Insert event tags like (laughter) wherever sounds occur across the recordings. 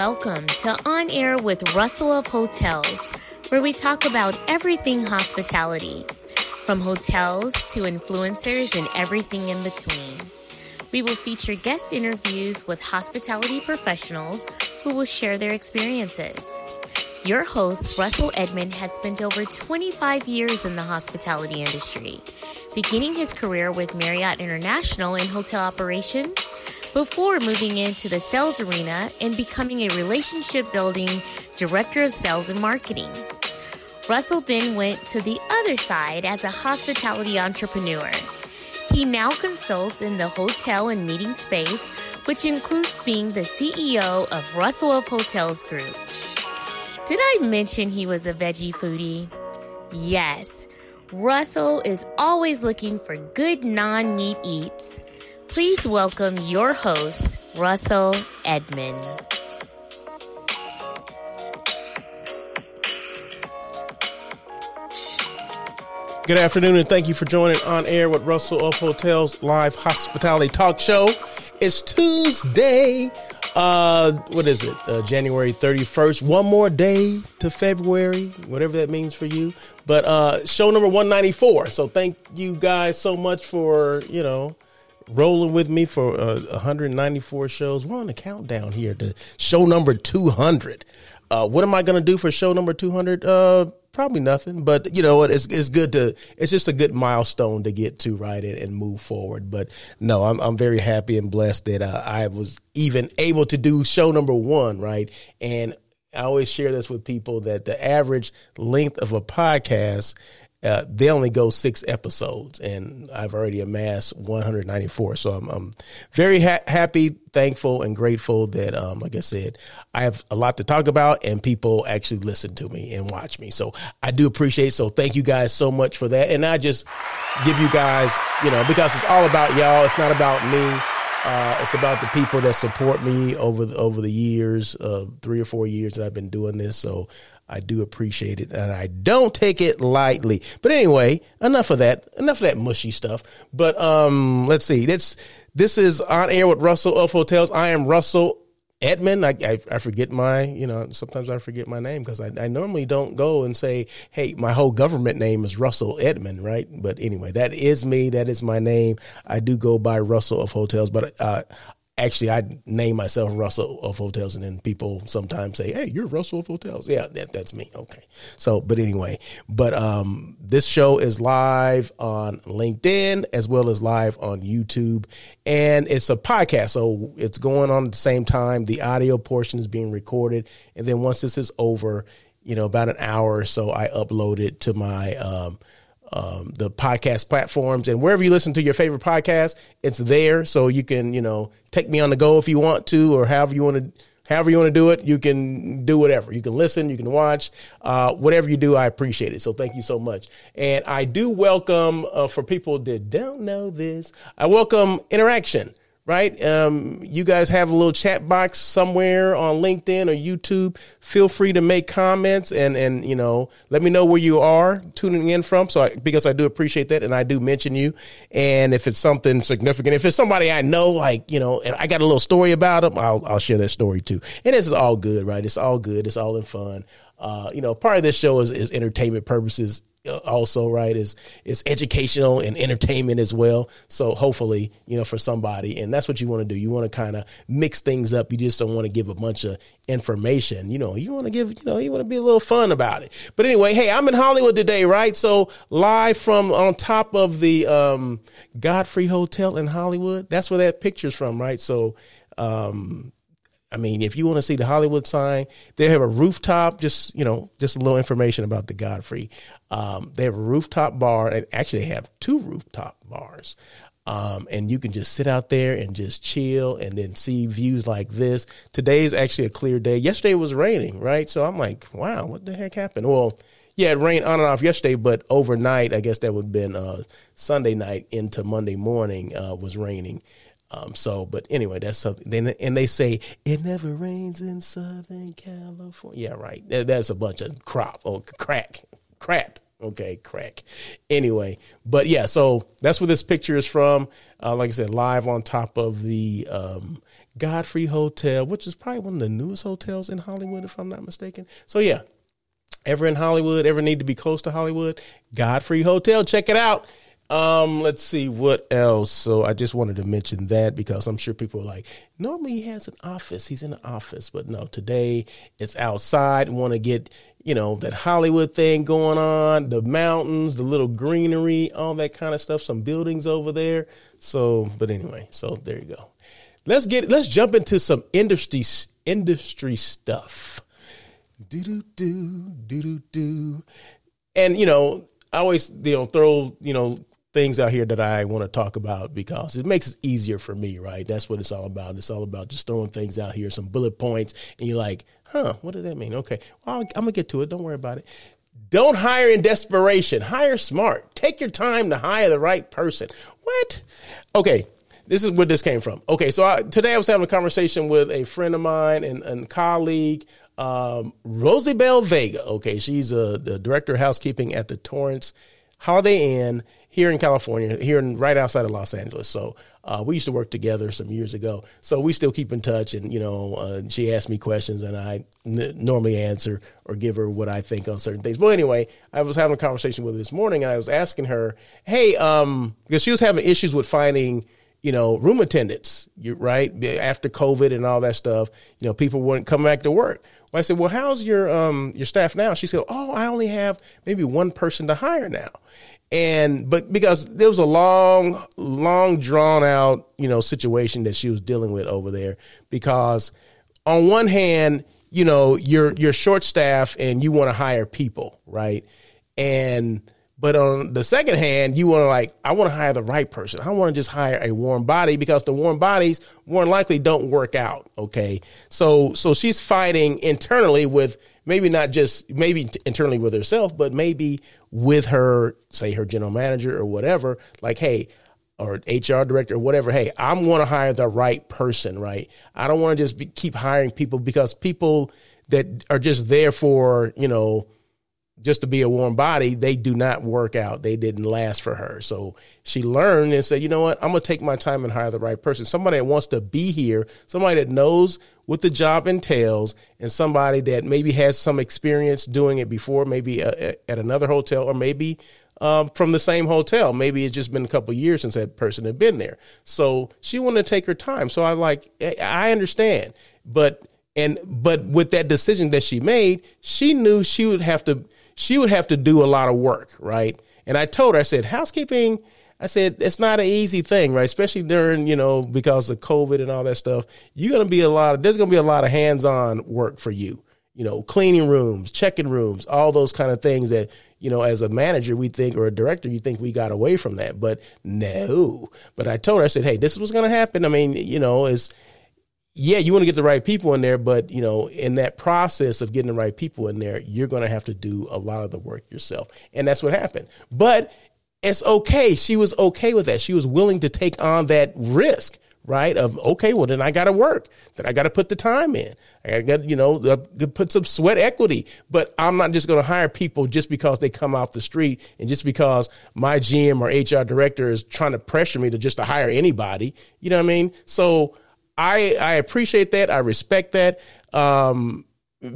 Welcome to On Air with Russell of Hotels, where we talk about everything hospitality, from hotels to influencers and everything in between. We will feature guest interviews with hospitality professionals who will share their experiences. Your host, Russell Edmond, has spent over 25 years in the hospitality industry, beginning his career with Marriott International in hotel operations before moving into the sales arena and becoming a relationship building director of sales and marketing. Russell then went to the other side as a hospitality entrepreneur. He now consults in the hotel and meeting space, which includes being the CEO of Russell of Hotels Group. Did I mention he was a veggie foodie? Yes. Russell is always looking for good non meat eats. Please welcome your host, Russell Edmond. Good afternoon, and thank you for joining on air with Russell of Hotels live hospitality talk show. It's Tuesday. Uh, what is it? Uh, January 31st. One more day to February, whatever that means for you. But uh, show number 194. So thank you guys so much for, you know, rolling with me for uh, 194 shows. We're on the countdown here to show number 200. Uh, what am I going to do for show number 200? Uh, probably nothing, but you know what? It's, it's good to, it's just a good milestone to get to, right? And, and move forward. But no, I'm, I'm very happy and blessed that uh, I was even able to do show number one, right? And I always share this with people that the average length of a podcast uh, they only go six episodes, and I've already amassed 194. So I'm, I'm very ha- happy, thankful, and grateful that, um, like I said, I have a lot to talk about, and people actually listen to me and watch me. So I do appreciate. So thank you guys so much for that. And I just give you guys, you know, because it's all about y'all. It's not about me. Uh, it's about the people that support me over the, over the years, uh, three or four years that I've been doing this. So I do appreciate it and I don't take it lightly. But anyway, enough of that. Enough of that mushy stuff. But um let's see. This this is on air with Russell of Hotels. I am Russell Edmond, I, I, I, forget my, you know, sometimes I forget my name because I, I normally don't go and say, hey, my whole government name is Russell Edmond, right? But anyway, that is me. That is my name. I do go by Russell of Hotels, but uh, actually I name myself Russell of Hotels, and then people sometimes say, "Hey, you're Russell of Hotels." Yeah, that, that's me. Okay. So, but anyway, but um, this show is live on LinkedIn as well as live on YouTube, and it's a podcast, so it's going on at the same time. The audio portion is being recorded, and then once this is over, you know, about an hour or so, I upload it to my um, um, the podcast platforms and wherever you listen to your favorite podcast, it's there. So you can, you know, take me on the go if you want to, or however you want to, however you want to do it. You can do whatever. You can listen, you can watch, uh, whatever you do. I appreciate it. So thank you so much. And I do welcome, uh, for people that don't know this, I welcome interaction right? Um, you guys have a little chat box somewhere on LinkedIn or YouTube. Feel free to make comments and, and, you know, let me know where you are tuning in from. So I, because I do appreciate that and I do mention you. And if it's something significant, if it's somebody I know, like, you know, I got a little story about them, I'll, I'll share that story too. And this is all good, right? It's all good. It's all in fun. Uh, you know, part of this show is, is entertainment purposes also right is is educational and entertainment as well. So hopefully you know for somebody and that's what you want to do. You want to kind of mix things up. You just don't want to give a bunch of information. You know you want to give you know you want to be a little fun about it. But anyway hey i'm in hollywood today right? So live from on top of the um godfrey hotel in hollywood that's where that picture's from right? So um I mean, if you want to see the Hollywood sign, they have a rooftop. Just you know, just a little information about the Godfrey. Um, they have a rooftop bar, and actually, have two rooftop bars. Um, and you can just sit out there and just chill, and then see views like this. Today is actually a clear day. Yesterday was raining, right? So I'm like, wow, what the heck happened? Well, yeah, it rained on and off yesterday, but overnight, I guess that would have been uh, Sunday night into Monday morning uh, was raining. Um, so, but anyway, that's something. Then, and they say it never rains in Southern California. Yeah, right. That's a bunch of crop or crack, crap. Okay, crack. Anyway, but yeah, so that's where this picture is from. Uh, like I said, live on top of the um, Godfrey Hotel, which is probably one of the newest hotels in Hollywood, if I'm not mistaken. So yeah, ever in Hollywood, ever need to be close to Hollywood, Godfrey Hotel, check it out. Um, let's see what else. So I just wanted to mention that because I'm sure people are like, normally he has an office. He's in an office, but no, today it's outside. Want to get, you know, that Hollywood thing going on, the mountains, the little greenery, all that kind of stuff, some buildings over there. So, but anyway, so there you go. Let's get, let's jump into some industry, industry stuff. Do do do do do do. And you know, I always you know throw you know things out here that I want to talk about because it makes it easier for me, right? That's what it's all about. It's all about just throwing things out here, some bullet points, and you're like, huh, what does that mean? Okay, well, I'm gonna get to it. Don't worry about it. Don't hire in desperation. Hire smart. Take your time to hire the right person. What? Okay, this is where this came from. Okay, so I, today I was having a conversation with a friend of mine and, and colleague, um, Rosibel Vega. Okay, she's a, the director of housekeeping at the Torrance Holiday Inn here in California, here in right outside of Los Angeles. So uh, we used to work together some years ago. So we still keep in touch. And, you know, uh, she asks me questions and I n- normally answer or give her what I think on certain things. But anyway, I was having a conversation with her this morning and I was asking her, hey, um, because she was having issues with finding, you know, room attendants, right? After COVID and all that stuff, you know, people wouldn't come back to work. Well, I said, well, how's your um your staff now? She said, oh, I only have maybe one person to hire now and but because there was a long long drawn out you know situation that she was dealing with over there because on one hand you know you're you're short staff and you want to hire people right and but on the second hand you want to like i want to hire the right person i want to just hire a warm body because the warm bodies more likely don't work out okay so so she's fighting internally with maybe not just maybe internally with herself but maybe with her, say her general manager or whatever, like, hey, or HR director or whatever, hey, I'm going to hire the right person, right? I don't want to just be, keep hiring people because people that are just there for, you know, just to be a warm body, they do not work out. They didn't last for her. So she learned and said, you know what? I'm going to take my time and hire the right person. Somebody that wants to be here, somebody that knows what the job entails, and somebody that maybe has some experience doing it before, maybe uh, at another hotel or maybe um, from the same hotel. Maybe it's just been a couple years since that person had been there. So she wanted to take her time. So I like, I understand, but and but with that decision that she made, she knew she would have to she would have to do a lot of work, right? And I told her, I said, housekeeping, I said, it's not an easy thing, right? Especially during, you know, because of COVID and all that stuff. You're going to be a lot of, there's going to be a lot of hands on work for you, you know, cleaning rooms, checking rooms, all those kind of things that, you know, as a manager, we think, or a director, you think we got away from that. But no. But I told her, I said, hey, this is what's going to happen. I mean, you know, it's, yeah, you want to get the right people in there, but you know, in that process of getting the right people in there, you're going to have to do a lot of the work yourself, and that's what happened. But it's okay. She was okay with that. She was willing to take on that risk, right? Of okay, well then I got to work. Then I got to put the time in. I got you know put some sweat equity. But I'm not just going to hire people just because they come off the street and just because my GM or HR director is trying to pressure me to just to hire anybody. You know what I mean? So I I appreciate that. I respect that. Um,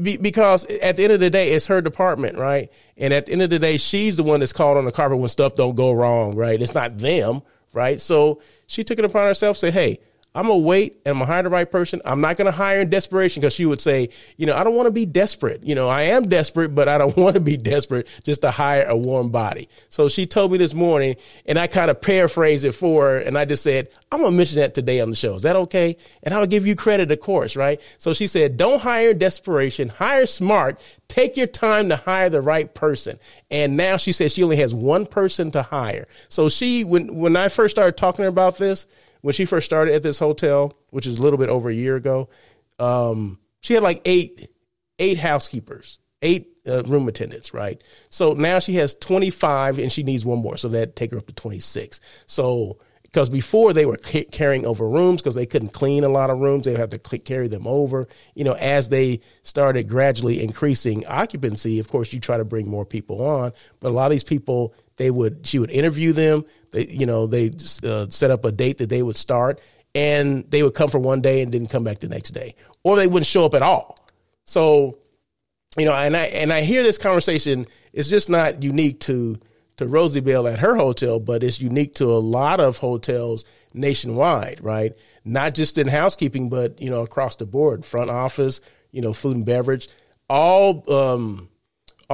be, because at the end of the day, it's her department, right? And at the end of the day, she's the one that's called on the carpet when stuff don't go wrong, right? It's not them, right? So she took it upon herself, to say, "Hey, I'm gonna wait and I'm gonna hire the right person. I'm not gonna hire in desperation because she would say, you know, I don't want to be desperate. You know, I am desperate, but I don't (laughs) want to be desperate just to hire a warm body. So she told me this morning, and I kind of paraphrased it for her, and I just said, I'm gonna mention that today on the show. Is that okay? And I'll give you credit, of course, right? So she said, don't hire in desperation, hire smart. Take your time to hire the right person. And now she says she only has one person to hire. So she, when when I first started talking about this when she first started at this hotel, which is a little bit over a year ago, um, she had like eight eight housekeepers, eight uh, room attendants, right? So now she has 25 and she needs one more. So that take her up to 26. So because before they were ca- carrying over rooms because they couldn't clean a lot of rooms. They have to cl- carry them over. You know, as they started gradually increasing occupancy, of course, you try to bring more people on. But a lot of these people, they would she would interview them. They, you know, they uh, set up a date that they would start, and they would come for one day and didn't come back the next day, or they wouldn't show up at all. So, you know, and I and I hear this conversation. It's just not unique to to Rosibel at her hotel, but it's unique to a lot of hotels nationwide, right? Not just in housekeeping, but you know across the board, front office, you know, food and beverage, all um,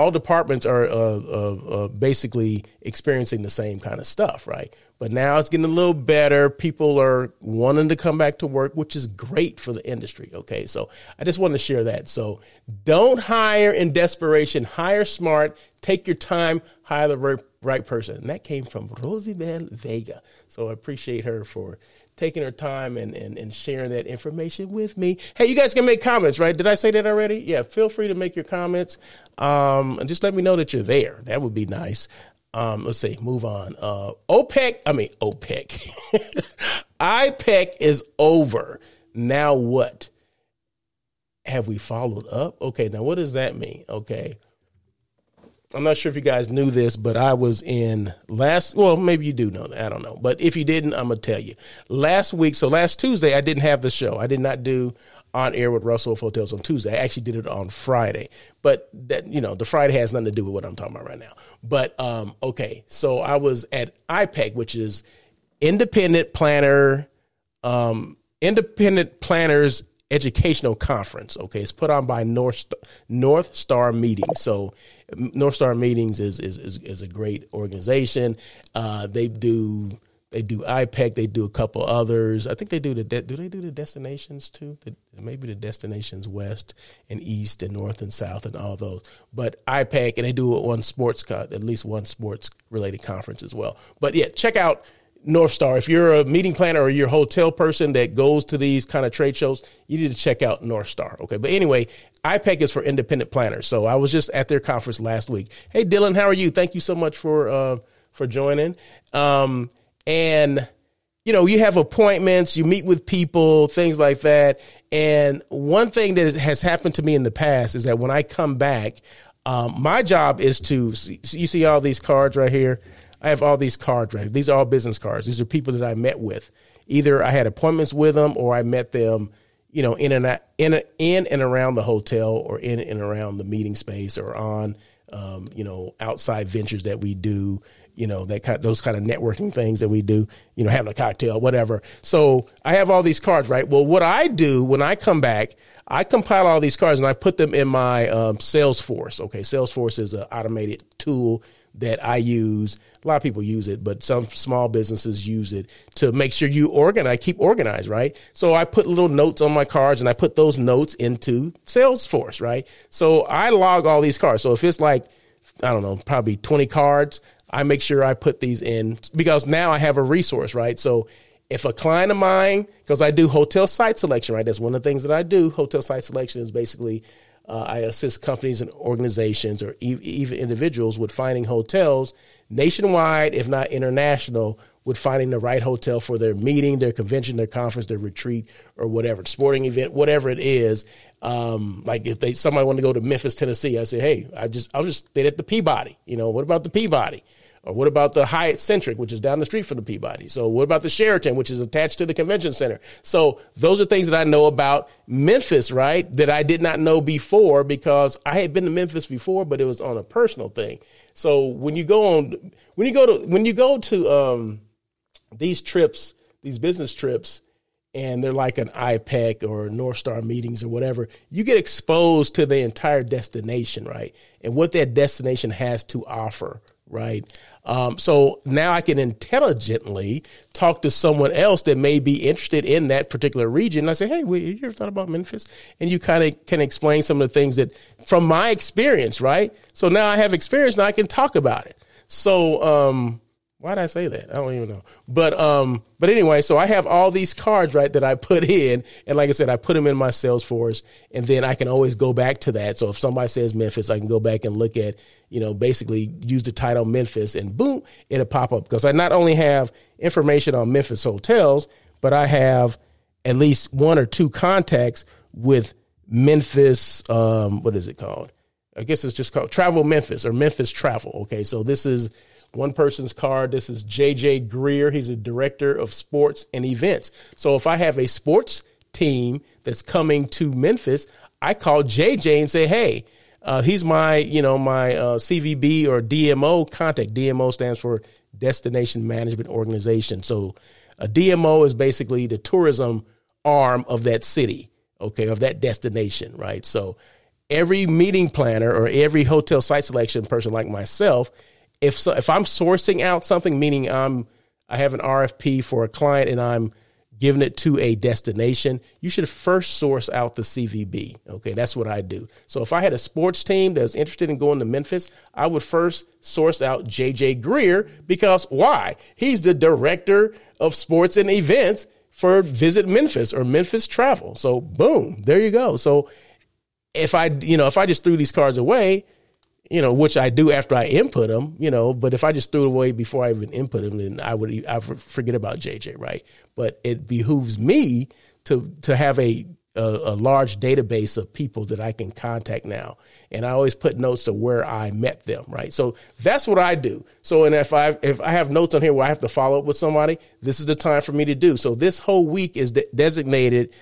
all departments are uh, uh, uh, basically experiencing the same kind of stuff, right? But now it's getting a little better. People are wanting to come back to work, which is great for the industry. Okay, so I just wanted to share that. So don't hire in desperation. Hire smart. Take your time. Hire the right person. And that came from Rosibel Vega. So I appreciate her for taking her time and, and, and sharing that information with me. Hey, you guys can make comments, right? Did I say that already? Yeah, feel free to make your comments. Um, and just let me know that you're there. That would be nice. Um, let's see, move on. Uh, OPEC, I mean, IPEC. (laughs) IPEC is over. Now what? Have we followed up? Okay, now what does that mean? Okay. I'm not sure if you guys knew this, but I was in last, well, maybe you do know. I don't know. But if you didn't, I'm to tell you. Last week, so last Tuesday, I didn't have the show. I did not do on air with Russell Hotels on Tuesday. I actually did it on Friday. But that, you know, the Friday has nothing to do with what I'm talking about right now. But, um, okay. So I was at IPEC, which is Independent Planner, um, Independent Planners Educational Conference. Okay. It's put on by North, North Star Meeting. So, North Star Meetings is is is, is a great organization. Uh, they do they do IPEC. They do a couple others. I think they do the de- do they do the destinations too? The, maybe the destinations west and east and north and south and all those. But IPEC and they do one sports cut, at least one sports related conference as well. But yeah, check out North Star. If you're a meeting planner or you're a hotel person that goes to these kind of trade shows, you need to check out North Star. Okay. But anyway, IPEC is for independent planners. So I was just at their conference last week. Hey, Dylan, how are you? Thank you so much for, uh, for joining. Um, and, you know, you have appointments, you meet with people, things like that. And one thing that has happened to me in the past is that when I come back, um, my job is to, see, you see all these cards right here. I have all these cards right. These are all business cards. These are people that I met with. Either I had appointments with them or I met them, you know, in and in in and around the hotel or in and around the meeting space or on, um, you know, outside ventures that we do. You know, that kind, those kind of networking things that we do. You know, having a cocktail, whatever. So I have all these cards, right? Well, what I do when I come back, I compile all these cards and I put them in my um, Salesforce. Okay, Salesforce is an automated tool that I use. A lot of people use it, but some small businesses use it to make sure you organize, keep organized, right? So I put little notes on my cards and I put those notes into Salesforce, right? So I log all these cards. So if it's like, I don't know, probably 20 cards, I make sure I put these in because now I have a resource, right? So if a client of mine, because I do hotel site selection, right? That's one of the things that I do. Hotel site selection is basically uh, I assist companies and organizations or e- even individuals with finding hotels nationwide, if not international, with finding the right hotel for their meeting, their convention, their conference, their retreat, or whatever sporting event, whatever it is. Um, like if they somebody want to go to Memphis, Tennessee, I say, hey, I just I'll just stay at the Peabody. You know, what about the Peabody? Or what about the Hyatt Centric, which is down the street from the Peabody? So what about the Sheraton, which is attached to the convention center? So those are things that I know about Memphis, right? That I did not know before because I had been to Memphis before, but it was on a personal thing. So when you go on, when you go to, when you go to, um, these trips, these business trips, and they're like an IPEC or North Star meetings or whatever, you get exposed to the entire destination, right? And what that destination has to offer, right? Um, so now I can intelligently talk to someone else that may be interested in that particular region. I say, hey, well, you ever thought about Memphis? And you kind of can explain some of the things that from my experience, right? So now I have experience and I can talk about it. So, um, Why did I say that? I don't even know. But um, but anyway, so I have all these cards right that I put in, and like I said, I put them in my Salesforce, and then I can always go back to that. So if somebody says Memphis, I can go back and look at, you know, basically use the title Memphis, and boom, it'll pop up because I not only have information on Memphis hotels, but I have at least one or two contacts with Memphis. Um, what is it called? I guess it's just called Travel Memphis or Memphis Travel. Okay, so this is one person's card. This is JJ Greer. He's a director of sports and events. So if I have a sports team that's coming to Memphis, I call JJ and say, "Hey, uh, he's my you know my uh, CVB or DMO contact. DMO stands for Destination Management Organization. So a DMO is basically the tourism arm of that city, okay, of that destination, right? So every meeting planner or every hotel site selection person like myself if so, if I'm sourcing out something, meaning I'm I have an RFP for a client and I'm giving it to a destination, you should first source out the CVB. Okay, that's what I do. So if I had a sports team that was interested in going to Memphis, I would first source out JJ Greer because why? He's the director of sports and events for Visit Memphis or Memphis Travel. So boom, there you go. So if I, you know, if I just threw these cards away, you know, which I do after I input them, you know, but if I just threw it away before I even input them, then I would I forget about JJ, right? But it behooves me to to have a, a, a large database of people that I can contact now, and I always put notes of where I met them, right? So that's what I do. So, and if I if I have notes on here where I have to follow up with somebody, this is the time for me to do. So this whole week is de- designated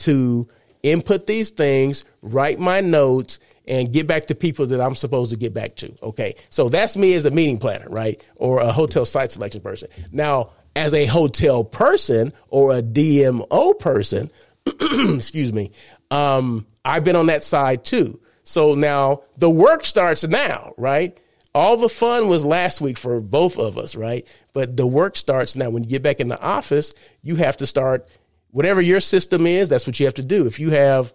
to input these things, write my notes, and get back to people that I'm supposed to get back to. Okay. So that's me as a meeting planner, right? Or a hotel site selection person. Now, as a hotel person or a DMO person, (clears throat) excuse me, um, I've been on that side too. So now the work starts now, right? All the fun was last week for both of us, right? But the work starts now. When you get back in the office, you have to start whatever your system is, that's what you have to do. If you have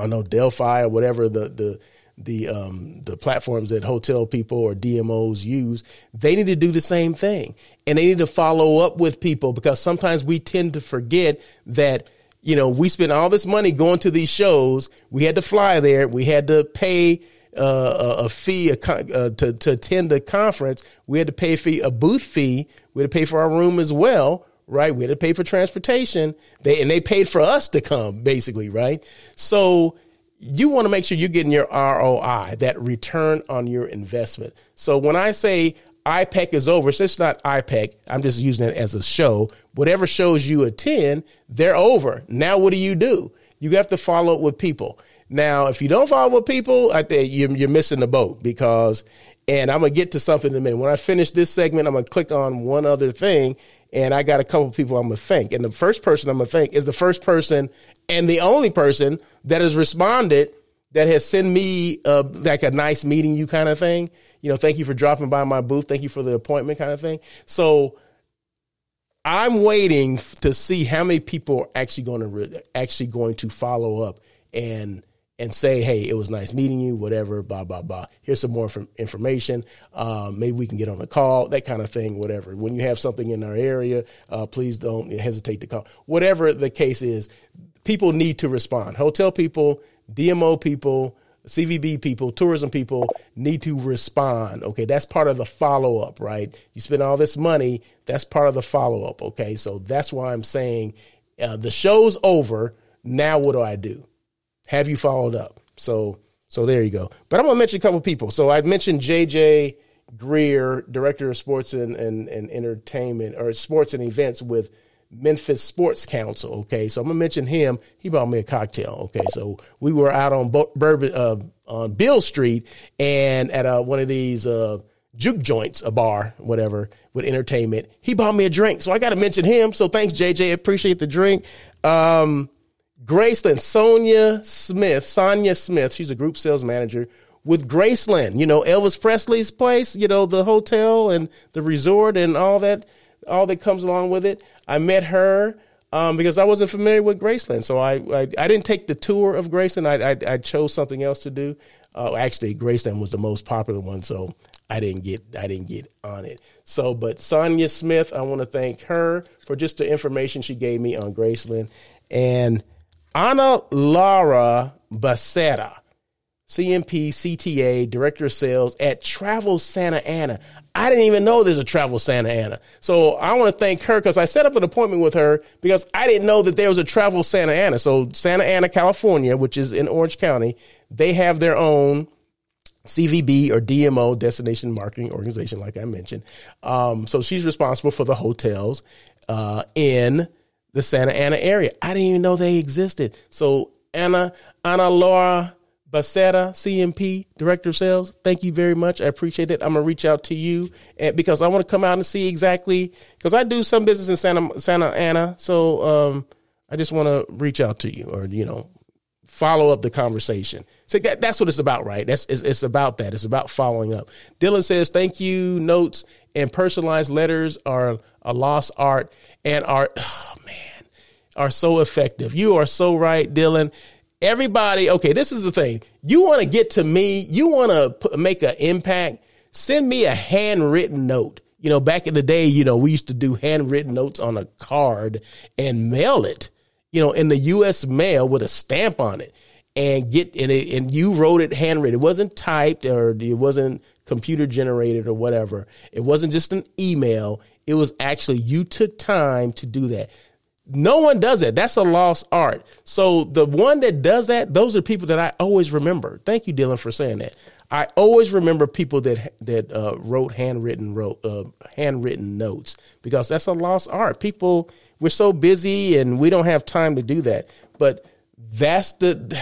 I know Delphi or whatever the the the um, the platforms that hotel people or DMOs use, they need to do the same thing, and they need to follow up with people because sometimes we tend to forget that you know we spend all this money going to these shows. We had to fly there. We had to pay. Uh, a, a, fee a, uh, to to attend the conference. We had to pay a fee, a booth fee. We had to pay for our room as well, right? We had to pay for transportation. They and they paid for us to come, basically, right? So you want to make sure you're getting your ROI, that return on your investment. So when I say IPEC is over, so it's not IPEC, I'm just using it as a show. Whatever shows you attend, they're over. Now what do you do? You have to follow up with people. Now, if you don't follow up with people, I think you're, you're missing the boat because, and I'm gonna get to something in a minute. When I finish this segment, I'm gonna click on one other thing and I got a couple people I'm gonna thank. And the first person I'm gonna thank is the first person and the only person that has responded that has sent me uh, like a nice meeting you kind of thing. You know, thank you for dropping by my booth. Thank you for the appointment kind of thing. So I'm waiting to see how many people are actually going to re- actually going to follow up and and say, hey, it was nice meeting you, whatever, blah, blah, blah. Here's some more information. Um, maybe we can get on a call, that kind of thing, whatever. When you have something in our area, uh, please don't hesitate to call. Whatever the case is, people need to respond. Hotel people, DMO people, CVB people, tourism people need to respond. Okay, that's part of the follow up, right? You spend all this money, that's part of the follow up. Okay, so that's why I'm saying uh, the show's over. Now, what do I do? Have you followed up? So so there you go. But I'm gonna mention a couple people. So I mentioned JJ Greer, director of sports and, and, and entertainment or sports and events with Memphis Sports Council. Okay, so I'm gonna mention him. He bought me a cocktail. Okay, so we were out on Bourbon uh, on Beale Street and at uh, one of these uh, juke joints, a bar, whatever, with entertainment. He bought me a drink, so I got to mention him. So thanks, JJ. Appreciate the drink. Um, Graceland, Sonia Smith, Sonia Smith, she's a group sales manager with Graceland, you know, Elvis Presley's place, you know, the hotel and the resort and all that, all that comes along with it. I met her um, because I wasn't familiar with Graceland. So I, I, I, didn't take the tour of Graceland. I, I, I chose something else to do. Uh, actually, Graceland was the most popular one. So I didn't get I didn't get on it. So, but Sonia Smith, I want to thank her for just the information she gave me on Graceland, and Ana Laura Becerra, CMP CTA Director of Sales at Travel Santa Ana. I didn't even know there's a Travel Santa Ana. So I want to thank her because I set up an appointment with her because I didn't know that there was a Travel Santa Ana. So Santa Ana, California, which is in Orange County, they have their own CVB or DMO, Destination Marketing Organization, like I mentioned. Um, so she's responsible for the hotels uh, in the Santa Ana area. I didn't even know they existed. So Ana, Ana Laura Becerra, CMP, Director of Sales, thank you very much. I appreciate it. I'm gonna reach out to you and, because I want to come out and see exactly because I do some business in Santa Santa Ana. So um, I just want to reach out to you or you know follow up the conversation. So that, that's what it's about, right? That's it's, it's about that. It's about following up. Dylan says, "Thank you." Notes and personalized letters are a lost art and are (sighs) oh man are so effective. You are so right, Dylan. Everybody, okay, this is the thing. You want to get to me, you want to make an impact, send me a handwritten note. You know, back in the day, you know, we used to do handwritten notes on a card and mail it, you know, in the US mail with a stamp on it and get and it, and you wrote it handwritten. It wasn't typed or it wasn't computer generated or whatever. It wasn't just an email. It was actually you took time to do that. No one does that. That's a lost art. So the one that does that, those are people that I always remember. Thank you, Dylan, for saying that. I always remember people that that uh, wrote handwritten wrote uh, handwritten notes because that's a lost art. People we're so busy and we don't have time to do that. But that's the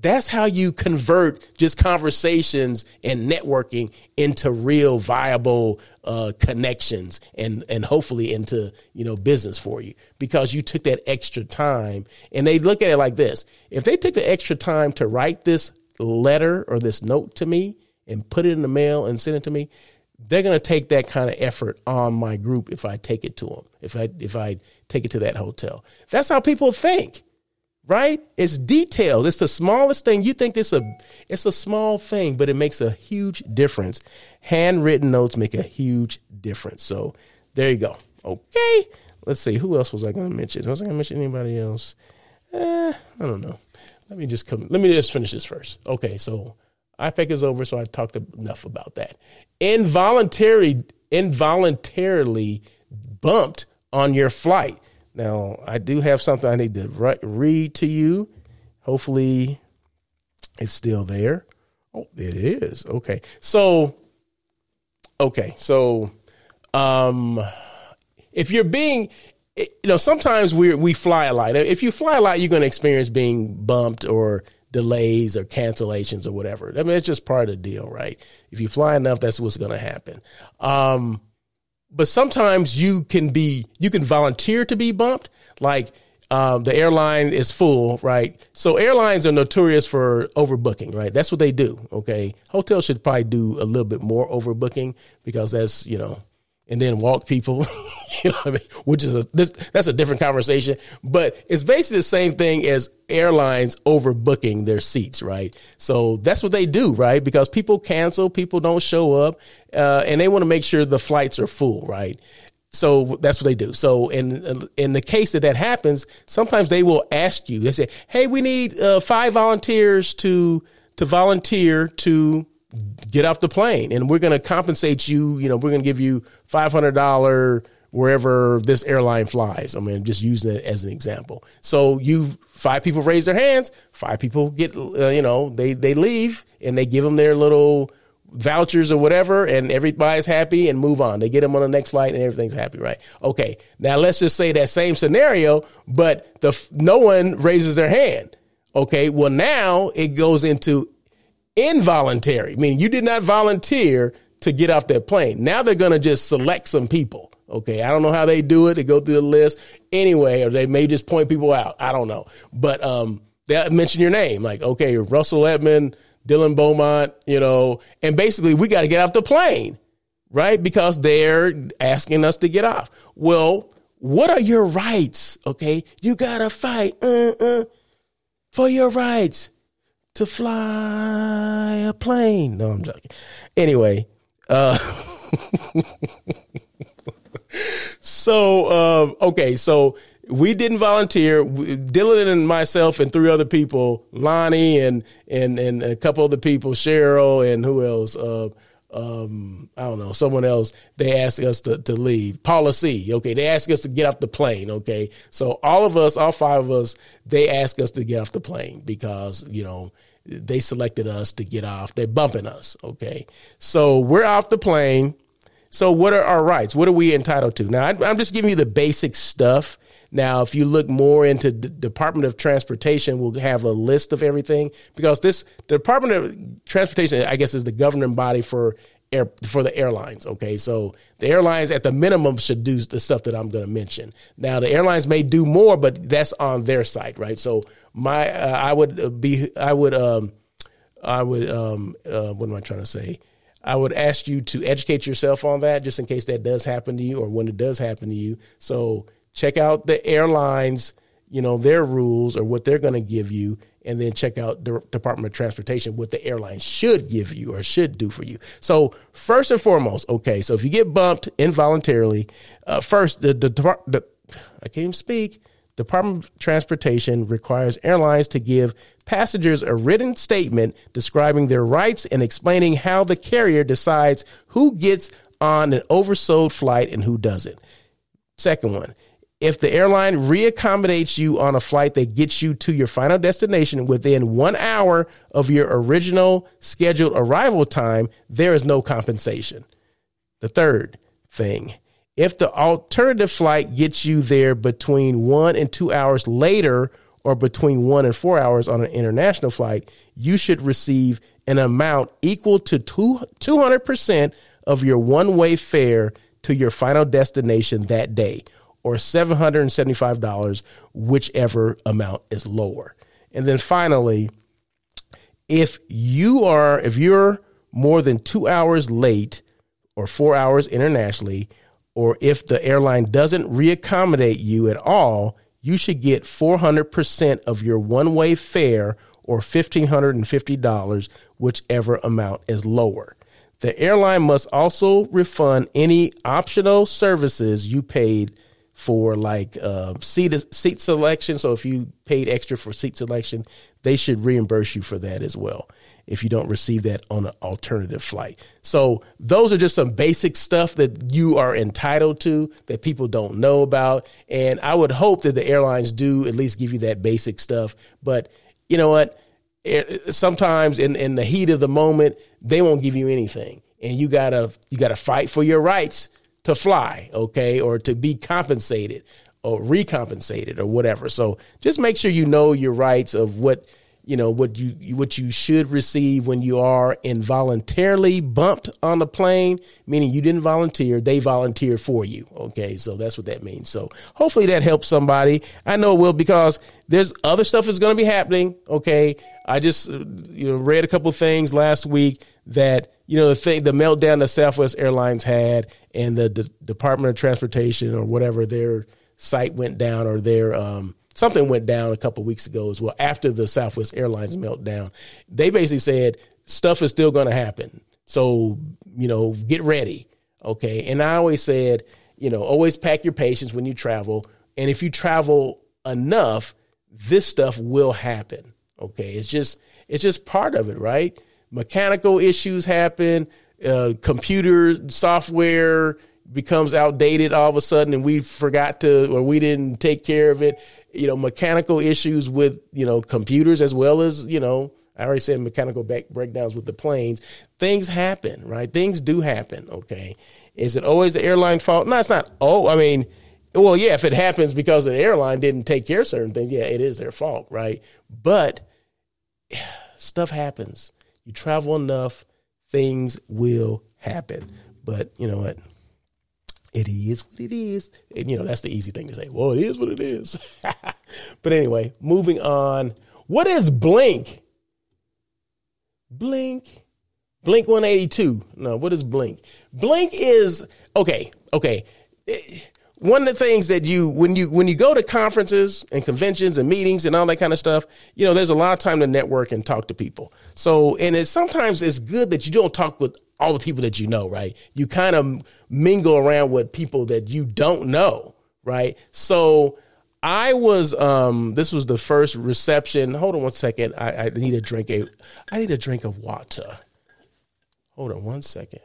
that's how you convert just conversations and networking into real viable uh, connections and and hopefully into you know business for you because you took that extra time. And they look at it like this. If they took the extra time to write this letter or this note to me and put it in the mail and send it to me they're going to take that kind of effort on my group if I take it to them if I if I take it to that hotel. That's how people think right? It's detailed. It's the smallest thing. You think it's a it's a small thing, but it makes a huge difference. Handwritten notes make a huge difference. So there you go. Okay. Let's see. Who else was I going to mention? Was I going to mention anybody else? Eh, I don't know. Let me just come. Let me just finish this first. Okay. So IPEC is over. So I talked enough about that. Involuntary, involuntarily bumped on your flight. Now, I do have something I need to read to you. Hopefully, it's still there. Oh, it is. Okay. So, okay. So, um, if you're being, you know, sometimes we we fly a lot. If you fly a lot, you're going to experience being bumped or delays or cancellations or whatever. I mean, it's just part of the deal, right? If you fly enough, that's what's going to happen. Um, but sometimes you can be you can volunteer to be bumped. Like um, the airline is full right? So airlines are notorious for overbooking right? That's what they do okay? Hotels should probably do a little bit more overbooking because that's you know and then walk people, (laughs) you know I mean? Which is a this, that's a different conversation, but it's basically the same thing as airlines overbooking their seats, right? So that's what they do, right? Because people cancel, people don't show up, uh, and they want to make sure the flights are full, right? So that's what they do. So in in the case that that happens, sometimes they will ask you. They say, "Hey, we need uh, five volunteers to to volunteer to get off the plane and we're going to compensate you. You know, we're going to give you $500 wherever this airline flies. I mean, just using it as an example. So you five people raise their hands, five people get, uh, you know, they, they leave and they give them their little vouchers or whatever and everybody's happy and move on. They get them on the next flight and everything's happy, right? Okay. Now let's just say that same scenario, but the, no one raises their hand. Okay. Well, now it goes into involuntary, meaning you did not volunteer to get off that plane. Now they're going to just select some people. Okay. I don't know how they do it. They go through the list anyway, or they may just point people out. I don't know. But, um, they mention your name like, okay, Russell Edmond, Dylan Beaumont, you know, and basically we got to get off the plane, right? Because they're asking us to get off. Well, what are your rights? Okay. You got to fight uh, uh, for your rights to fly a plane. No, I'm joking. Anyway, uh, (laughs) so um, okay, so we didn't volunteer. Dylan and myself and three other people, Lonnie and and and a couple other people, Cheryl and who else? Uh, um, I don't know, someone else, they asked us to, to leave. Paula C. Okay. They asked us to get off the plane. Okay. So all of us, all five of us, they asked us to get off the plane because, you know, they selected us to get off. They're bumping us. Okay. So we're off the plane. So what are our rights? What are we entitled to? Now, I'm just giving you the basic stuff now, if you look more into the Department of Transportation, we'll have a list of everything because this the Department of Transportation, I guess, is the governing body for air for the airlines. Okay, so the airlines at the minimum should do the stuff that I'm going to mention. Now, the airlines may do more, but that's on their site, right? So my uh, I would be I would um I would um uh, what am I trying to say? I would ask you to educate yourself on that just in case that does happen to you or when it does happen to you. So check out the airlines, you know, their rules or what they're going to give you, and then check out the Department of Transportation, what the airline should give you or should do for you. So, first and foremost, okay, so if you get bumped involuntarily, uh, first, the, the, the, I can't even speak. Department of Transportation requires airlines to give passengers a written statement describing their rights and explaining how the carrier decides who gets on an oversold flight and who doesn't. Second one, if the airline reaccommodates you on a flight that gets you to your final destination within one hour of your original scheduled arrival time, there is no compensation. The third thing, if the alternative flight gets you there between one and two hours later or between one and four hours on an international flight, you should receive an amount equal to two, 200% of your one way fare to your final destination that day or $775, whichever amount is lower. And then finally, if you are, if you're more than two hours late or four hours internationally, or if the airline doesn't reaccommodate you at all, you should get 400% of your one way fare or $1,550, whichever amount is lower. The airline must also refund any optional services you paid for like uh, seat seat selection. So if you paid extra for seat selection, they should reimburse you for that as well. If you don't receive that on an alternative flight, so those are just some basic stuff that you are entitled to that people don't know about. And I would hope that the airlines do at least give you that basic stuff. But you know what? Sometimes in in the heat of the moment, they won't give you anything, and you gotta you gotta fight for your rights to fly, okay, or to be compensated or recompensated or whatever. So just make sure you know your rights of what you know what you what you should receive when you are involuntarily bumped on the plane meaning you didn't volunteer they volunteered for you okay? So that's what that means. So hopefully that helps somebody. I know it will because there's other stuff that's going to be happening okay? I just uh, you know read a couple things last week that you know the thing the meltdown that southwest airlines had and the, Department of Transportation or whatever their site went down or their um, something went down a couple weeks ago as well after the Southwest Airlines meltdown. They basically said stuff is still going to happen. So, you know, get ready. Okay. And I always said, you know, always pack your patience when you travel. And if you travel enough, this stuff will happen. Okay. It's just, it's just part of it, right? Mechanical issues happen uh, computer software becomes outdated all of a sudden and we forgot to or we didn't take care of it. You know mechanical issues with you know computers as well as you know i already said mechanical back breakdowns with the planes. Things happen right? Things do happen okay? Is it always the airline fault? No it's not oh i mean well yeah if it happens because the airline didn't take care of certain things yeah it is their fault right? But (sighs) stuff happens you travel enough things will happen. But you know what? It is what it is. And you know, that's the easy thing to say. Well, it is what it is. (laughs) but anyway, moving on. What is Blink? Blink. Blink 182. No, what is Blink? Blink is okay, okay. One of the things that you when you when you go to conferences and conventions and meetings and all that kind of stuff, you know, there's a lot of time to network and talk to people. So, and it's sometimes it's good that you don't talk with all the people that you know, right? You kind of mingle around with people that you don't know, right? So, I was um this was the first reception. Hold on one second. I, I need a drink a I need a drink of water. Hold on one second.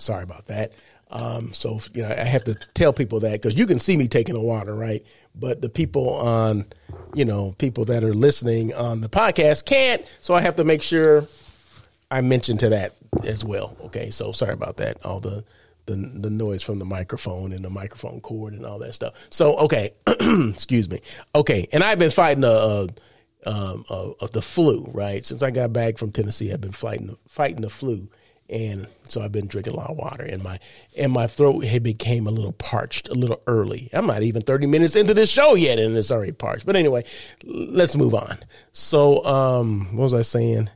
Sorry about that. Um, so you know, I have to tell people that because you can see me taking the water, right? But the people on, you know, people that are listening on the podcast can't. So I have to make sure I mention to that as well. Okay, so sorry about that. All the the the noise from the microphone and the microphone cord and all that stuff. So okay, (clears throat) excuse me. Okay, and I've been fighting a. a um, of, the flu, right? Since I got back from Tennessee, I've been fighting fighting the flu, and so I've been drinking a lot of water, and my and my throat had became a little parched a little early. I'm not even 30 minutes into the show yet, and it's already parched. But anyway, let's move on. So, um, what was I saying?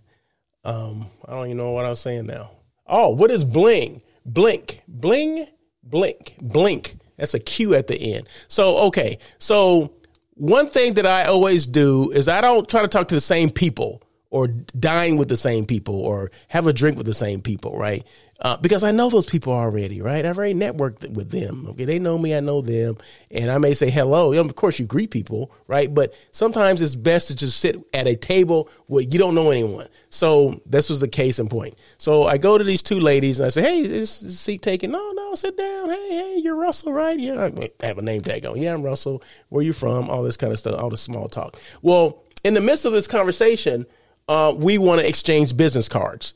Um, I don't even know what I was saying now. Oh, what is bling? Blink, bling, blink, blink. That's a Q at the end. So, okay. So, one thing that I always do is I don't try to talk to the same people or dine with the same people or have a drink with the same people, right? Uh, because I know those people already, right? I've already networked with them. Okay, they know me, I know them, and I may say hello. Of course, you greet people, right? But sometimes it's best to just sit at a table where you don't know anyone. So this was the case in point. So I go to these two ladies and I say, "Hey, is this seat taken? No, no, sit down. Hey, hey, you're Russell, right? Yeah, I have a name tag on. Yeah, I'm Russell. Where you from? All this kind of stuff, all the small talk. Well, in the midst of this conversation, uh, we want to exchange business cards.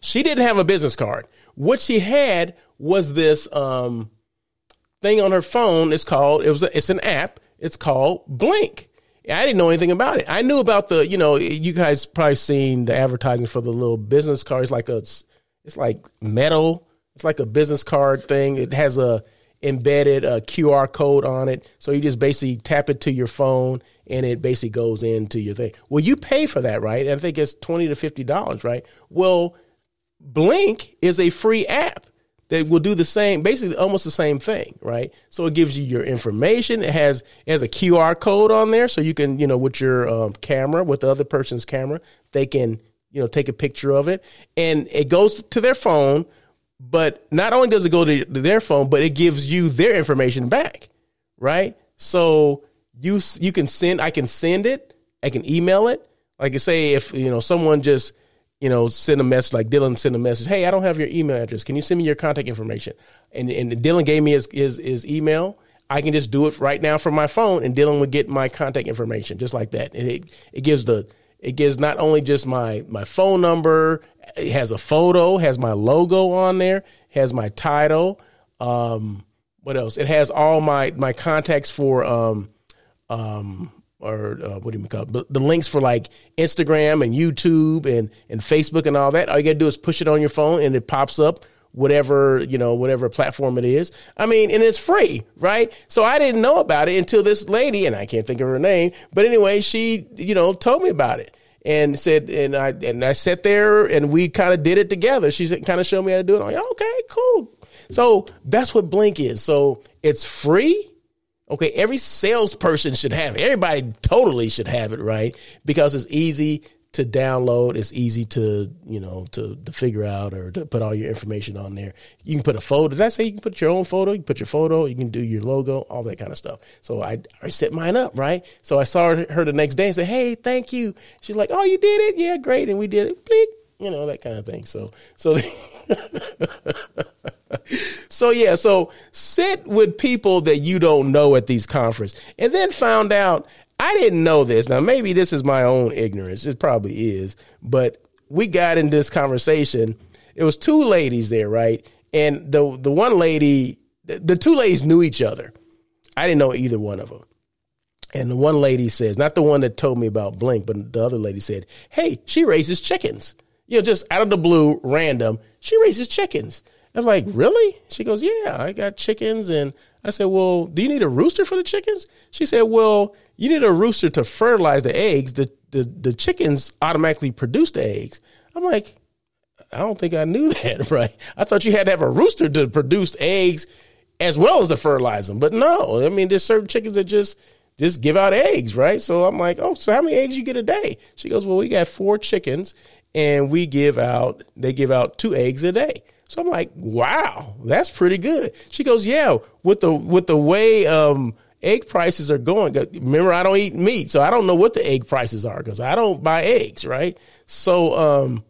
She didn't have a business card. What she had was this um, thing on her phone. It's called it was a, it's an app. It's called Blinq. I didn't know anything about it. I knew about the you know you guys probably seen the advertising for the little business cards like a it's like metal. It's like a business card thing. It has a embedded a QR code on it. So you just basically tap it to your phone and it basically goes into your thing. Well, you pay for that, right? I think it's twenty to fifty dollars, right? Well, Blinq is a free app that will do the same, basically almost the same thing, right? So it gives you your information. It has it has a QR code on there, so you can, you know, with your um, camera, with the other person's camera, they can, you know, take a picture of it, and it goes to their phone. But not only does it go to their phone, but it gives you their information back, right? So you you can send, I can send it, I can email it. Like I say, if you know someone just you know, send a message like Dylan send a message. Hey, I don't have your email address. Can you send me your contact information? And and Dylan gave me his, his, his email. I can just do it right now from my phone, and Dylan would get my contact information just like that. And it it gives the it gives not only just my my phone number, it has a photo, has my logo on there, has my title. Um, what else? It has all my my contacts for um um or uh, what do you call it? the links for like Instagram and YouTube and and Facebook and all that. All you got to do is push it on your phone and it pops up whatever you know whatever platform it is. I mean, and it's free, right? So I didn't know about it until this lady and I can't think of her name, but anyway, she you know told me about it and said and I and I sat there and we kind of did it together. She kind of showed me how to do it. I'm like, okay, cool. So that's what Blinq is. So it's free Okay, every salesperson should have it. Everybody totally should have it, right? Because it's easy to download. It's easy to, you know, to, to figure out or to put all your information on there. You can put a photo. Did I say you can put your own photo? You can put your photo. You can do your logo, all that kind of stuff. So I, I set mine up, right? So I saw her the next day and said, hey, thank you. She's like, oh, you did it? Yeah, great. And we did it. Bleak. You know, that kind of thing. So, so. (laughs) so yeah, so sit with people that you don't know at these conferences, and then found out I didn't know this. Now maybe this is my own ignorance. It probably is, but we got in this conversation. It was two ladies there, right? And the the one lady, the two ladies knew each other. I didn't know either one of them. And the one lady says, not the one that told me about Blinq, but the other lady said, "Hey, she raises chickens." You know, just out of the blue, random. She raises chickens. I'm like, really? She goes, yeah, I got chickens. And I said, well, do you need a rooster for the chickens? She said, well, you need a rooster to fertilize the eggs. The, the, the chickens automatically produce the eggs. I'm like, I don't think I knew (laughs) that, right? I thought you had to have a rooster to produce eggs as well as to fertilize them. But no, I mean, there's certain chickens that just just give out eggs, right? So I'm like, oh, so how many eggs you get a day? She goes, well, we got four chickens, and we give out they give out two eggs a day. So I'm like, wow, that's pretty good. She goes, yeah, with the with the way um, egg prices are going. Remember, I don't eat meat, so I don't know what the egg prices are because I don't buy eggs, right? So, um,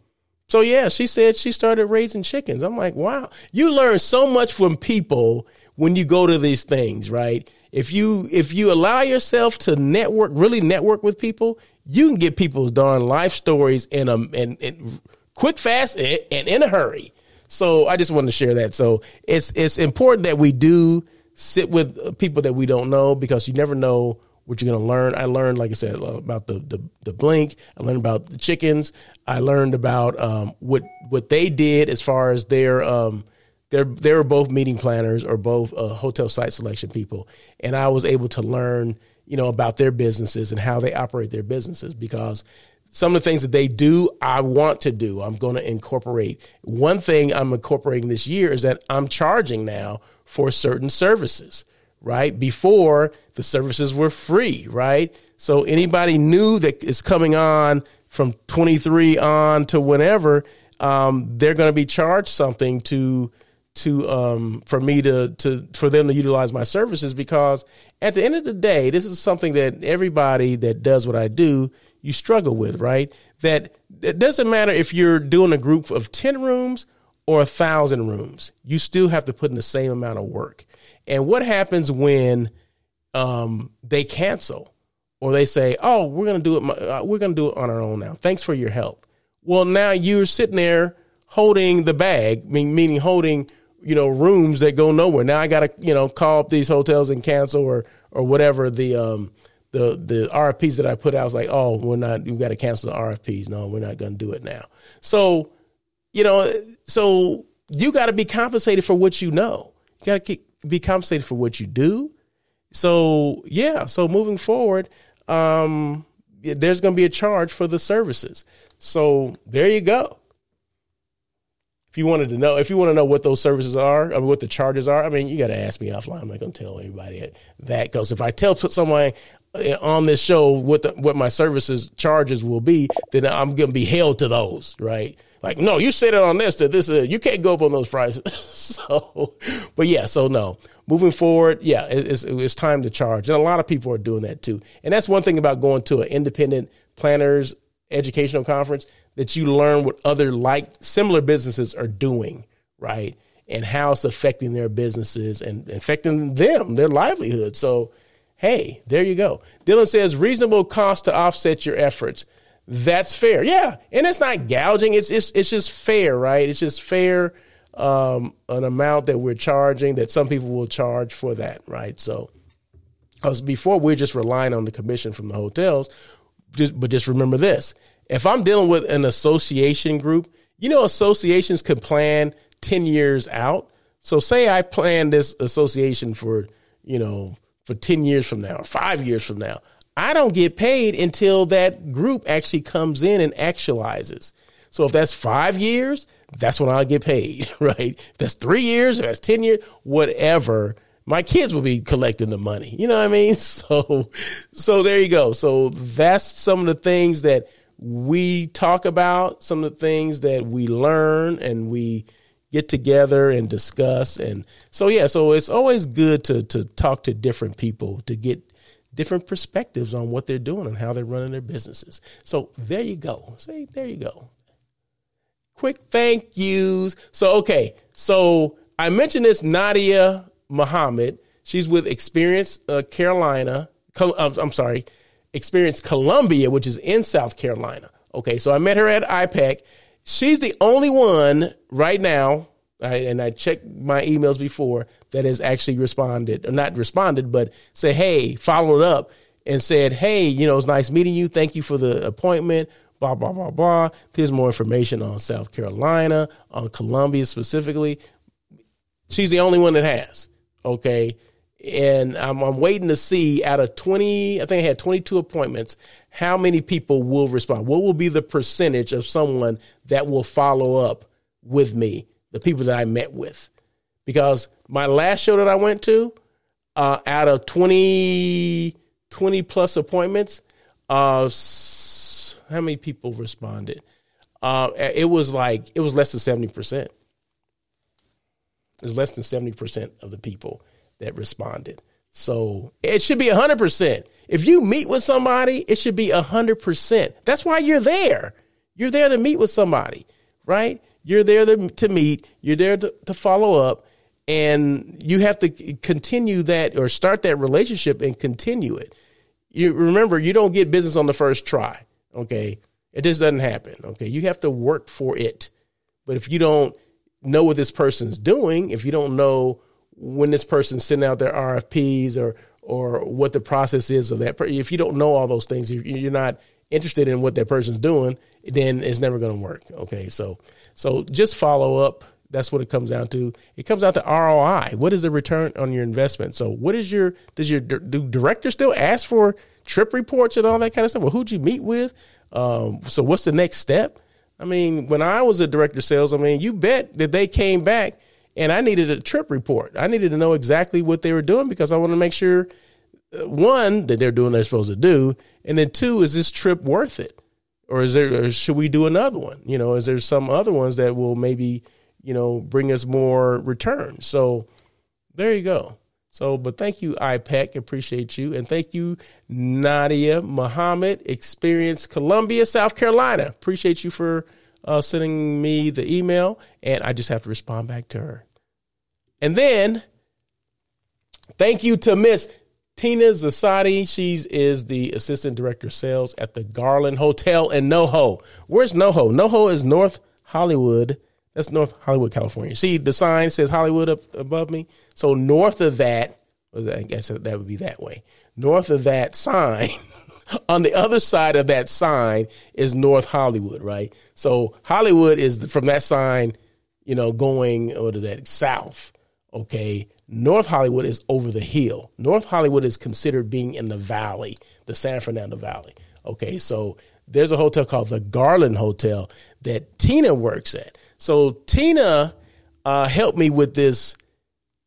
so yeah, she said she started raising chickens. I'm like, wow, you learn so much from people when you go to these things, right? If you if you allow yourself to network, really network with people, you can get people's darn life stories in a in, in quick, fast, and, and in a hurry. So I just wanted to share that. So it's it's important that we do sit with people that we don't know because you never know what you're going to learn. I learned, like I said, about the, the, the Blinq. I learned about the chickens. I learned about um, what what they did as far as their um, they're they were both meeting planners or both uh, hotel site selection people, and I was able to learn you know about their businesses and how they operate their businesses because some of the things that they do, I want to do. I'm going to incorporate. One thing I'm incorporating this year is that I'm charging now for certain services, right? Before the services were free, right? So anybody new that is coming on from 23 on to whenever, um, they're going to be charged something to to um, for me to to for them to utilize my services because at the end of the day, this is something that everybody that does what I do you struggle with, right? That it doesn't matter if you're doing a group of 10 rooms or a thousand rooms, you still have to put in the same amount of work. And what happens when um, they cancel or they say, "Oh, we're going to do it. Uh, we're going to do it on our own now. Thanks for your help." Well, now you're sitting there holding the bag, meaning holding you know rooms that go nowhere. Now I got to you know call up these hotels and cancel or or whatever the um, the the RFPs that I put out I was like, oh, we're not, We've got to cancel the RFPs. No, we're not going to do it now. So, you know, so you got to be compensated for what you know. You got to be compensated for what you do. So yeah, so moving forward, um, there's going to be a charge for the services. So there you go if you wanted to know, if you want to know what those services are, I mean, what the charges are, I mean, you got to ask me offline. I'm not going to tell anybody that because if I tell someone uh, on this show what the, what my services charges will be, then I'm going to be held to those, right? Like, no, you said it on this that this uh, you can't go up on those prices. (laughs) so, but yeah, so no, moving forward, yeah, it's, it's time to charge, and a lot of people are doing that too. And that's one thing about going to an independent planners educational conference that you learn what other like similar businesses are doing, right? And how it's affecting their businesses and affecting them, their livelihood. So, hey, there you go. Dylan says reasonable cost to offset your efforts. That's fair. Yeah. And it's not gouging. It's it's it's just fair, right? It's just fair um, an amount that we're charging that some people will charge for that, right? So because before we're just relying on the commission from the hotels, just, but just remember this if I'm dealing with an association group, you know, associations can plan 10 years out. So say I plan this association for, you know, for 10 years from now or five years from now. I don't get paid until that group actually comes in and actualizes. So if that's five years, that's when I'll get paid, (laughs) right? If that's three years, if that's 10 years, whatever, my kids will be collecting the money. You know what I mean? (laughs) So, so there you go. So that's some of the things that we talk about some of the things that we learn and we get together and discuss and so yeah so it's always good to to talk to different people to get different perspectives on what they're doing and how they're running their businesses. So there you go. Say there you go. Quick thank yous. So okay. So i mentioned this nadia muhammad she's with experience uh, carolina i'm sorry Experience Columbia, which is in South Carolina. Okay, so I met her at IPEC. She's the only one right now, and I checked my emails before that has actually responded, or not responded, but say, hey, followed up and said, hey, you know, it's nice meeting you. Thank you for the appointment. Blah, blah, blah, blah. Here's more information on South Carolina, on Columbia specifically. She's the only one that has. Okay and I'm, I'm, waiting to see out of 20 i think i had 22 appointments how many people will respond what will be the percentage of someone that will follow up with me, the people that I met with. Because my last show that I went to, uh, out of 20, 20 plus appointments, uh, how many people responded? Uh, it was like, it was less than 70%. It was less than 70% of the people that responded. So it should be 100%. If you meet with somebody, it should be 100%. That's why you're there. You're there to meet with somebody, right? You're there to, to meet, you're there to, to follow up, and you have to continue that or start that relationship and continue it. You remember, you don't get business on the first try, okay? It just doesn't happen, okay? You have to work for it. But if you don't know what this person's doing, if you don't know when this person's sending out their RFPs or or what the process is of that. If you don't know all those things, you're not interested in what that person's doing, then it's never going to work. Okay, so so just follow up. That's what it comes down to. It comes down to ROI. What is the return on your investment? So what is your does your do director still ask for trip reports and all that kind of stuff? Well, who'd you meet with? Um, so what's the next step? I mean, when I was a director of sales, I mean, you bet that they came back and I needed a trip report. I needed to know exactly what they were doing because I want to make sure uh, one that they're doing what they're supposed to do, and then two is this trip worth it, or is there or should we do another one? You know, is there some other ones that will maybe you know bring us more return? So there you go. So, but thank you, IPEC. Appreciate you. And thank you, Nadia Muhammad, Experience Columbia, South Carolina. Appreciate you for uh, sending me the email. And I just have to respond back to her. And then thank you to Miss Tina Zasadi. She is the assistant director of sales at the Garland Hotel in NoHo. Where's NoHo? NoHo is North Hollywood. That's North Hollywood, California. See, the sign says Hollywood up above me. So north of that, I guess that would be that way. North of that sign, (laughs) on the other side of that sign is North Hollywood, right? So Hollywood is from that sign, you know, going what is that south? Okay. North Hollywood is over the hill. North Hollywood is considered being in the valley, the San Fernando Valley. Okay. So there's a hotel called the Garland Hotel that Tina works at. So Tina uh, helped me with this.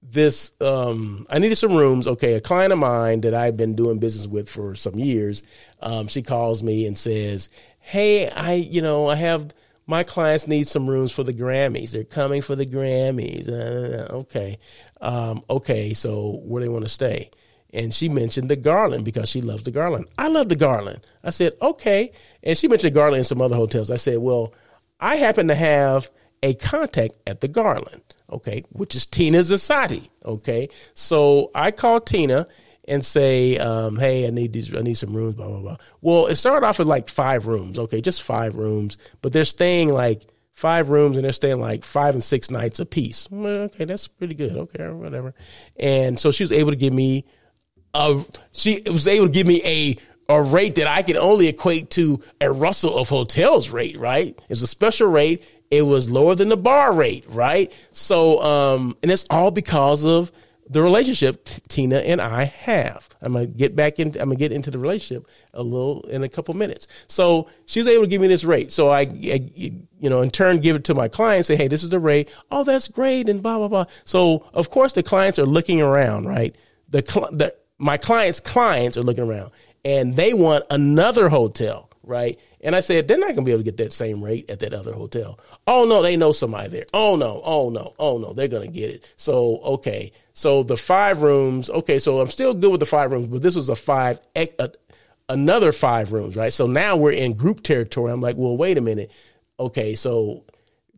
This um, I needed some rooms. Okay, a client of mine that I've been doing business with for some years. Um, she calls me and says, "Hey, I you know I have my clients need some rooms for the Grammys. They're coming for the Grammys. Uh, okay. Um, okay. So where do they want to stay? And she mentioned the Garland because she loves the Garland. I love the Garland. I said, okay. And she mentioned Garland and some other hotels. I said, well, I happen to have a contact at the Garland. Okay. Which is Tina Zasati. Okay. So I call Tina and say, um, "Hey, I need these. I need some rooms." Blah blah blah. Well, it started off with like five rooms. Okay, just five rooms, but they're staying like five rooms and they're staying like five and six nights a piece. Well, okay, that's pretty good. Okay, whatever. And so she was able to give me a. She was able to give me a a rate that I can only equate to a Russell of Hotels rate. Right? It's a special rate. It was lower than the bar rate. Right? So, um, and it's all because of the relationship Tina and I have. I'm gonna get back in. I'm gonna get into the relationship a little in a couple minutes. So she was able to give me this rate. So I, I, you know, in turn, give it to my clients. Say, hey, this is the rate. Oh, that's great, and blah blah blah. So of course, the clients are looking around, right? The the my clients' clients are looking around, and they want another hotel, right? And I said, they're not going to be able to get that same rate at that other hotel. Oh, no, they know somebody there. Oh, no, oh, no, oh, no, they're going to get it. So, okay. So the five rooms, okay, so I'm still good with the five rooms, but this was a five, a, another five rooms, right? So now we're in group territory. I'm like, well, wait a minute. Okay, so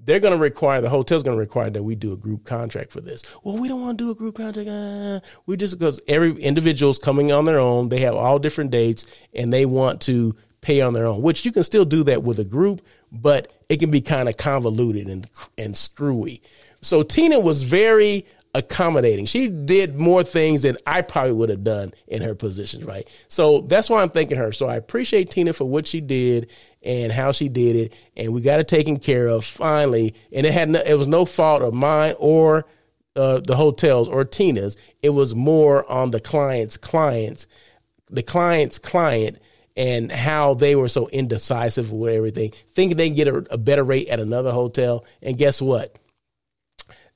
they're going to require the hotel's going to require that we do a group contract for this. Well, we don't want to do a group contract. Uh, we just because every individual's coming on their own. They have all different dates, and they want to pay on their own, which you can still do that with a group, but it can be kind of convoluted and and screwy. So Tina was very accommodating. She did more things than I probably would have done in her position, right? So that's why I'm thanking her. So I appreciate Tina for what she did and how she did it, and we got it taken care of finally. And it had no, it was no fault of mine or uh, the hotels or Tina's. It was more on the client's clients, the client's client and how they were so indecisive with everything, thinking they can get a, a better rate at another hotel. And guess what?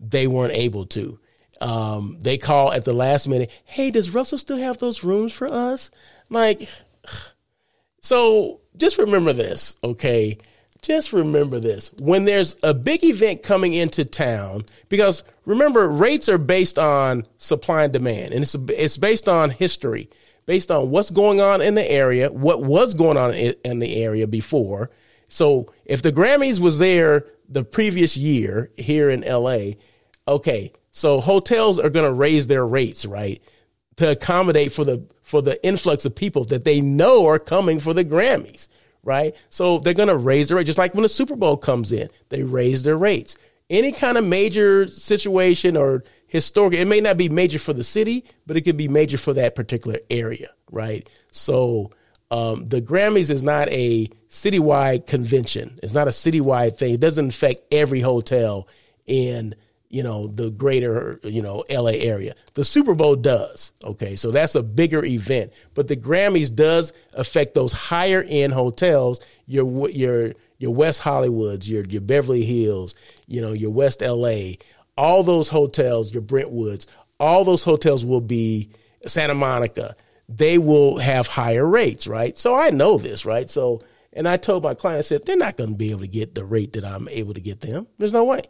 They weren't able to. Um, they call at the last minute, hey, does Russell still have those rooms for us? Like, (sighs) so just remember this, okay? Just remember this. When there's a big event coming into town, because remember, rates are based on supply and demand, and it's, it's based on history based on what's going on in the area, what was going on in the area before. So if the Grammys was there the previous year here in LA, okay, so hotels are going to raise their rates, right? To accommodate for the for the influx of people that they know are coming for the Grammys, right? So they're going to raise their rate just like when the Super Bowl comes in, they raise their rates. Any kind of major situation or historic. It may not be major for the city, but it could be major for that particular area, right? So um, the Grammys is not a citywide convention. It's not a citywide thing. It doesn't affect every hotel in you know the greater you know LA area. The Super Bowl does. Okay, so that's a bigger event, but the Grammys does affect those higher end hotels. Your your your West Hollywoods, your your Beverly Hills, you know your West LA, all those hotels, your Brentwoods, all those hotels will be Santa Monica. They will have higher rates, right? So I know this, right? So, and I told my client, I said, they're not going to be able to get the rate that I'm able to get them. There's no way.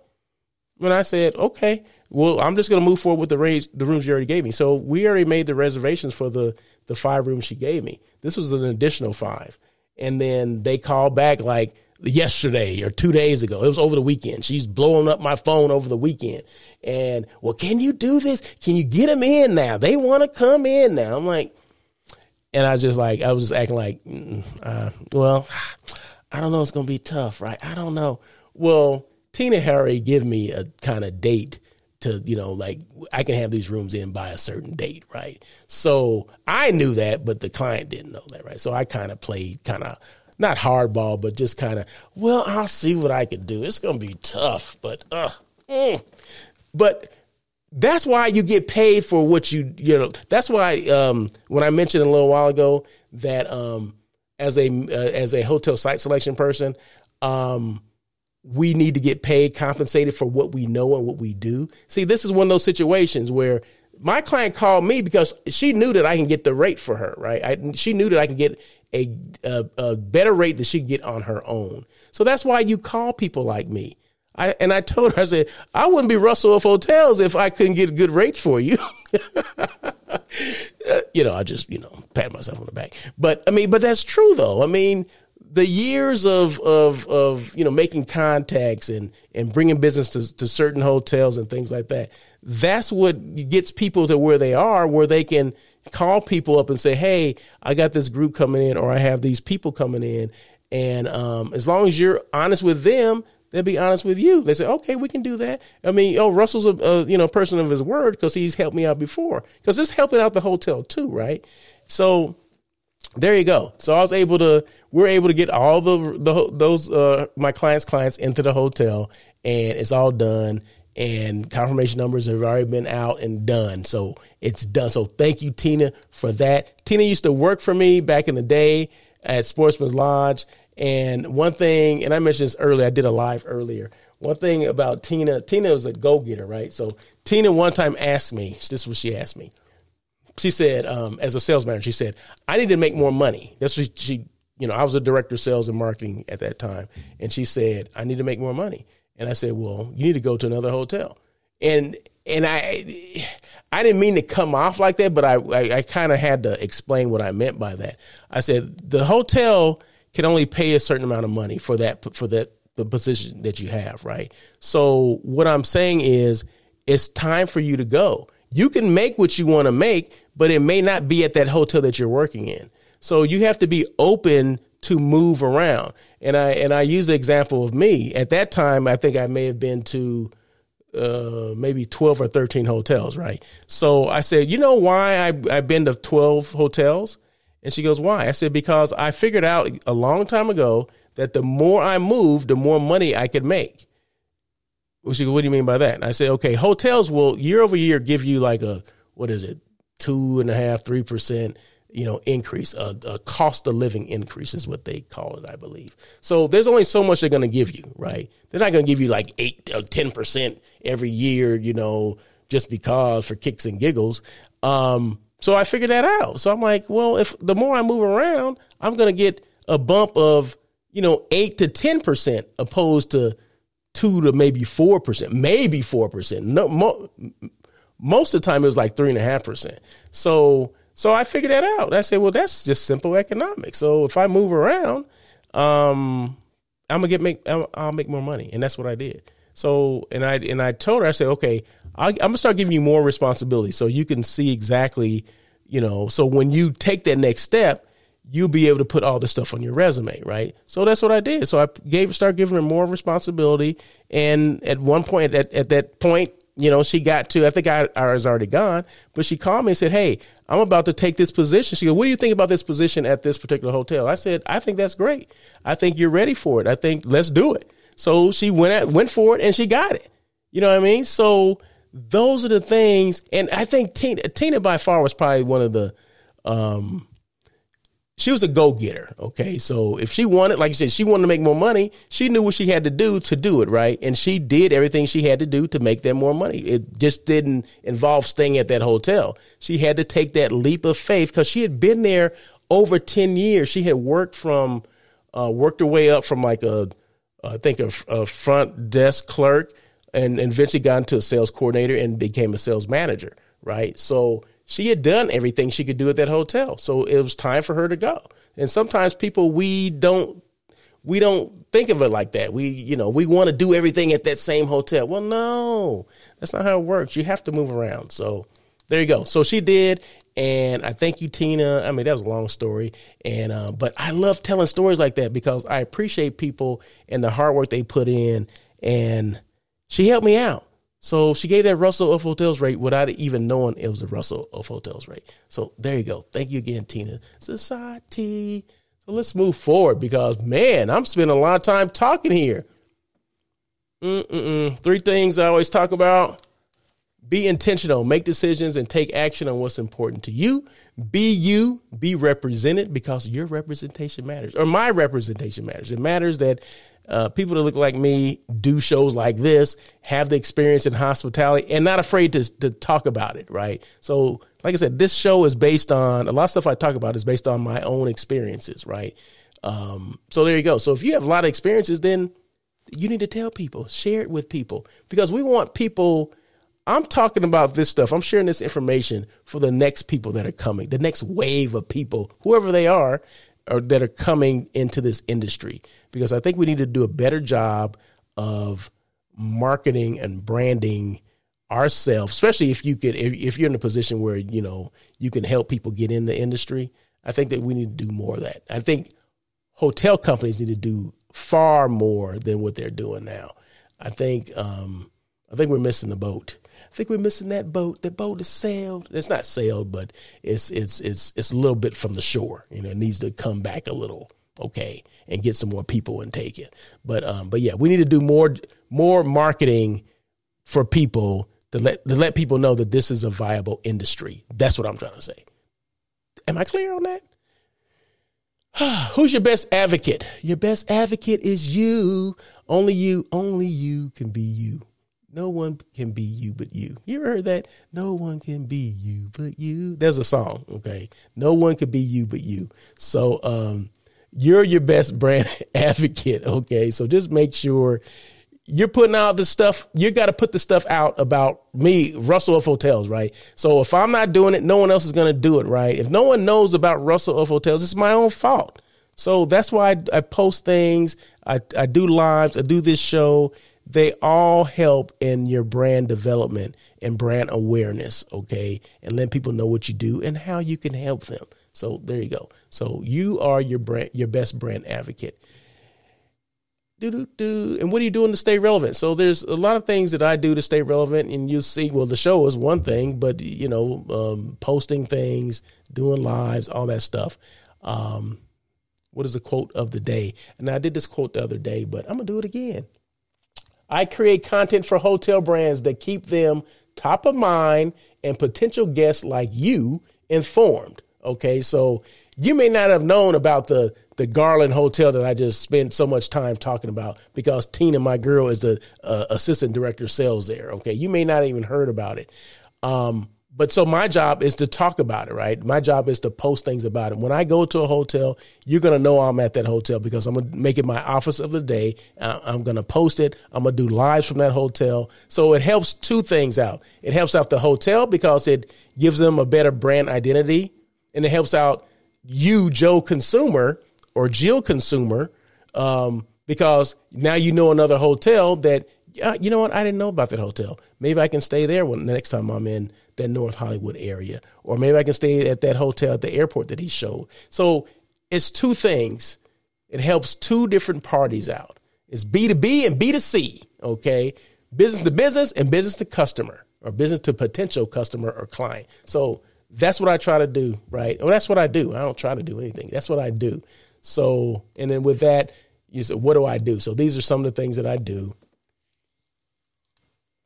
When I said, okay, well, I'm just going to move forward with the raise, the rooms you already gave me. So we already made the reservations for the the five rooms she gave me. This was an additional five, and then they called back like, yesterday or two days ago. It was over the weekend. She's blowing up my phone over the weekend. And, well, can you do this? Can you get them in now? They want to come in now. I'm like, and I was just like, I was just acting like, mm, uh, well, (sighs) I don't know. It's going to be tough, right? I don't know. Well, Tina Harry give me a kind of date to, you know, like I can have these rooms in by a certain date, right? So I knew that, but the client didn't know that, right? So I kind of played kind of not hardball, but just kind of, well, I'll see what I can do. It's going to be tough, but, uh, mm. but that's why you get paid for what you, you know, that's why, um, when I mentioned a little while ago that, um, as a, uh, as a hotel site selection person, um, we need to get paid, compensated for what we know and what we do. See, this is one of those situations where my client called me because she knew that I can get the rate for her, right? I, she knew that I can get a, a, a better rate than she could get on her own. So that's why you call people like me. I, and I told her, I said, I wouldn't be Russell of Hotels if I couldn't get a good rate for you. (laughs) uh, you know, I just, you know, pat myself on the back. But I mean, but that's true though. I mean, the years of, of, of, you know, making contacts and, and bringing business to, to certain hotels and things like that, that's what gets people to where they are, where they can call people up and say, "Hey, I got this group coming in, or I have these people coming in," and um, as long as you're honest with them, they'll be honest with you. They say, "Okay, we can do that." I mean, oh, Russell's a, a you know person of his word because he's helped me out before. Because it's helping out the hotel too, right? So there you go. So I was able to, we're able to get all the, the those uh, my clients' clients into the hotel, and it's all done and confirmation numbers have already been out and done. So it's done. So thank you, Tina, for that. Tina used to work for me back in the day at Sportsman's Lodge. And one thing, and I mentioned this earlier, I did a live earlier. One thing about Tina, Tina was a go getter, right? So Tina one time asked me, this is what she asked me. She said, um, as a sales manager, she said, I need to make more money. That's what she, you know, I was a director of sales and marketing at that time. And she said, I need to make more money. And I said, well, you need to go to another hotel. And and I I didn't mean to come off like that, but I I, I kind of had to explain what I meant by that. I said the hotel can only pay a certain amount of money for that for that the position that you have, right? So what I'm saying is it's time for you to go. You can make what you want to make, but it may not be at that hotel that you're working in. So you have to be open to move around. And I and I use the example of me. At that time, I think I may have been to uh, maybe 12 or 13 hotels, right? So I said, you know why I, I've been to 12 hotels? And she goes, why? I said, because I figured out a long time ago that the more I move, the more money I could make. She goes, what do you mean by that? And I said, okay, hotels will year over year give you like a, what is it, two and a half, three percent you know, increase, a, a, cost of living increase is what they call it, I believe. So there's only so much they're going to give you, right? They're not going to give you like eight uh, or 10% every year, you know, just because for kicks and giggles. Um, so I figured that out. So I'm like, well, if the more I move around, I'm going to get a bump of, you know, eight to 10% opposed to two to maybe 4%, maybe 4%. No, mo- most of the time it was like three and a half percent. So, so I figured that out. I said, well, that's just simple economics. So if I move around, um, I'm gonna get make I'll, I'll make more money, and that's what I did. So, and I and I told her, I said, okay, i am gonna start giving you more responsibility, so you can see exactly, you know. So when you take that next step, you'll be able to put all this stuff on your resume, right? So that's what I did. So I gave start giving her more responsibility, and at one point, at at that point, you know, she got to, I think I, I was already gone, but she called me and said, Hey, I'm about to take this position. She goes, What do you think about this position at this particular hotel? I said, I think that's great. I think you're ready for it. I think let's do it. So she went at, went for it and she got it. You know what I mean? So those are the things. And I think Tina, Tina by far was probably one of the, um, she was a go getter. Okay. So if she wanted, like you said, she wanted to make more money, she knew what she had to do to do it, right? And she did everything she had to do to make that more money. It just didn't involve staying at that hotel. She had to take that leap of faith because she had been there over 10 years. She had worked from, uh, worked her way up from like a, I think a, a front desk clerk and, and eventually got into a sales coordinator and became a sales manager, right? So she had done everything she could do at that hotel. So it was time for her to go. And sometimes people we don't we don't think of it like that. We, you know, we want to do everything at that same hotel. Well, no. That's not how it works. You have to move around. So there you go. So she did, and I thank you, Tina. I mean, that was a long story, and uh, but I love telling stories like that because I appreciate people and the hard work they put in, and she helped me out. So she gave that Russell of Hotels rate without even knowing it was a Russell of Hotels rate. So there you go. Thank you again, Tina. Society. So let's move forward because man, I'm spending a lot of time talking here. Mm-mm-mm. Three things I always talk about. Be intentional, make decisions, and take action on what's important to you. Be you, be represented because your representation matters, or my representation matters. It matters that uh, people that look like me do shows like this, have the experience in hospitality, and not afraid to to talk about it. Right. So, like I said, this show is based on a lot of stuff I talk about is based on my own experiences. Right. Um, so there you go. So if you have a lot of experiences, then you need to tell people, share it with people, because we want people. I'm talking about this stuff. I'm sharing this information for the next people that are coming, the next wave of people, whoever they are, or that are coming into this industry because I think we need to do a better job of marketing and branding ourselves, especially if you could if, if, you're in a position where you know you can help people get in the industry. I think that we need to do more of that. I think hotel companies need to do far more than what they're doing now. I think um, I think we're missing the boat. I think we're missing that boat. That boat is sailed. It's not sailed, but it's it's it's it's a little bit from the shore. You know, it needs to come back a little, okay, and get some more people and take it. But um, but yeah, we need to do more more marketing for people to let to let people know that this is a viable industry. That's what I'm trying to say. Am I clear on that? (sighs) Who's your best advocate? Your best advocate is you. Only you, only you can be you. No one can be you but you. You ever heard that? No one can be you but you. There's a song, okay? No one can be you but you. So um you're your best brand (laughs) advocate, okay? So just make sure you're putting out the stuff. You got to put the stuff out about me, Russell of Hotels, right? So if I'm not doing it, no one else is going to do it, right? If no one knows about Russell of Hotels, it's my own fault. So that's why I, I post things. I, I do lives. I do this show they all help in your brand development and brand awareness, okay? And let people know what you do and how you can help them. So there you go. So you are your brand your best brand advocate. Do do do. And what are you doing to stay relevant? So there's a lot of things that I do to stay relevant, and you see, well, the show is one thing, but you know, um, posting things, doing lives, all that stuff. Um, what is the quote of the day? And I did this quote the other day, but I'm gonna do it again. I create content for hotel brands that keep them top of mind and potential guests like you informed. Okay, so you may not have known about the the Garland Hotel that I just spent so much time talking about because Tina, my girl, is the uh, assistant director of sales there. Okay, you may not even heard about it. Um, but so my job is to talk about it, right? My job is to post things about it. When I go to a hotel, you're going to know I'm at that hotel because I'm going to make it my office of the day. I'm going to post it. I'm going to do lives from that hotel. So it helps two things out. It helps out the hotel because it gives them a better brand identity and it helps out you, Joe consumer or Jill consumer, um, because now you know another hotel that, uh, you know what, I didn't know about that hotel. Maybe I can stay there when the next time I'm in that North Hollywood area. Or maybe I can stay at that hotel at the airport that he showed. So it's two things. It helps two different parties out. It's B2B and B2C, okay? Business to business and business to customer or business to potential customer or client. So that's what I try to do, right? Well, that's what I do. I don't try to do anything. That's what I do. So, and then with that, you said, what do I do? So these are some of the things that I do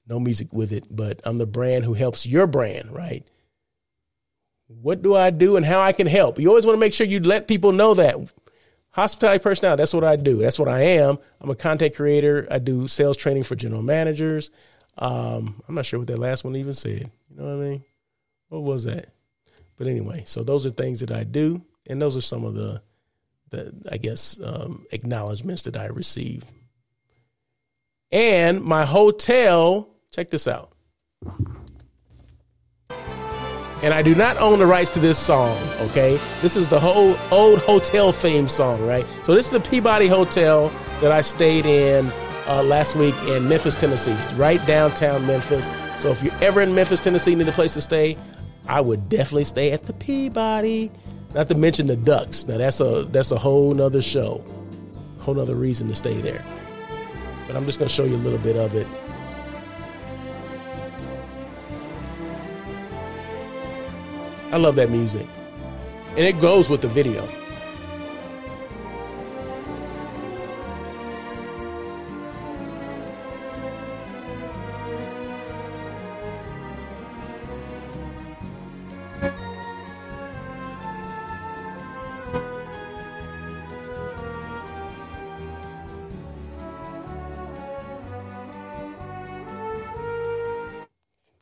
no music with it, but I'm the brand who helps your brand, right? What do I do and how I can help? You always want to make sure you let people know that. Hospitality personnel, that's what I do. That's what I am. I'm a content creator. I do sales training for general managers. Um, I'm not sure what that last one even said. You know what I mean? What was that? But anyway, so those are things that I do, and those are some of the, the I guess, um, acknowledgments that I receive. And my hotel Check this out. And I do not own the rights to this song, okay? This is the whole old hotel theme song, right? So this is the Peabody Hotel that I stayed in uh, last week in Memphis, Tennessee, right downtown Memphis. So if you're ever in Memphis, Tennessee, need a place to stay, I would definitely stay at the Peabody. Not to mention the Ducks. Now that's a that's a whole nother show, whole nother reason to stay there. But I'm just gonna show you a little bit of it I love that music. And it goes with the video.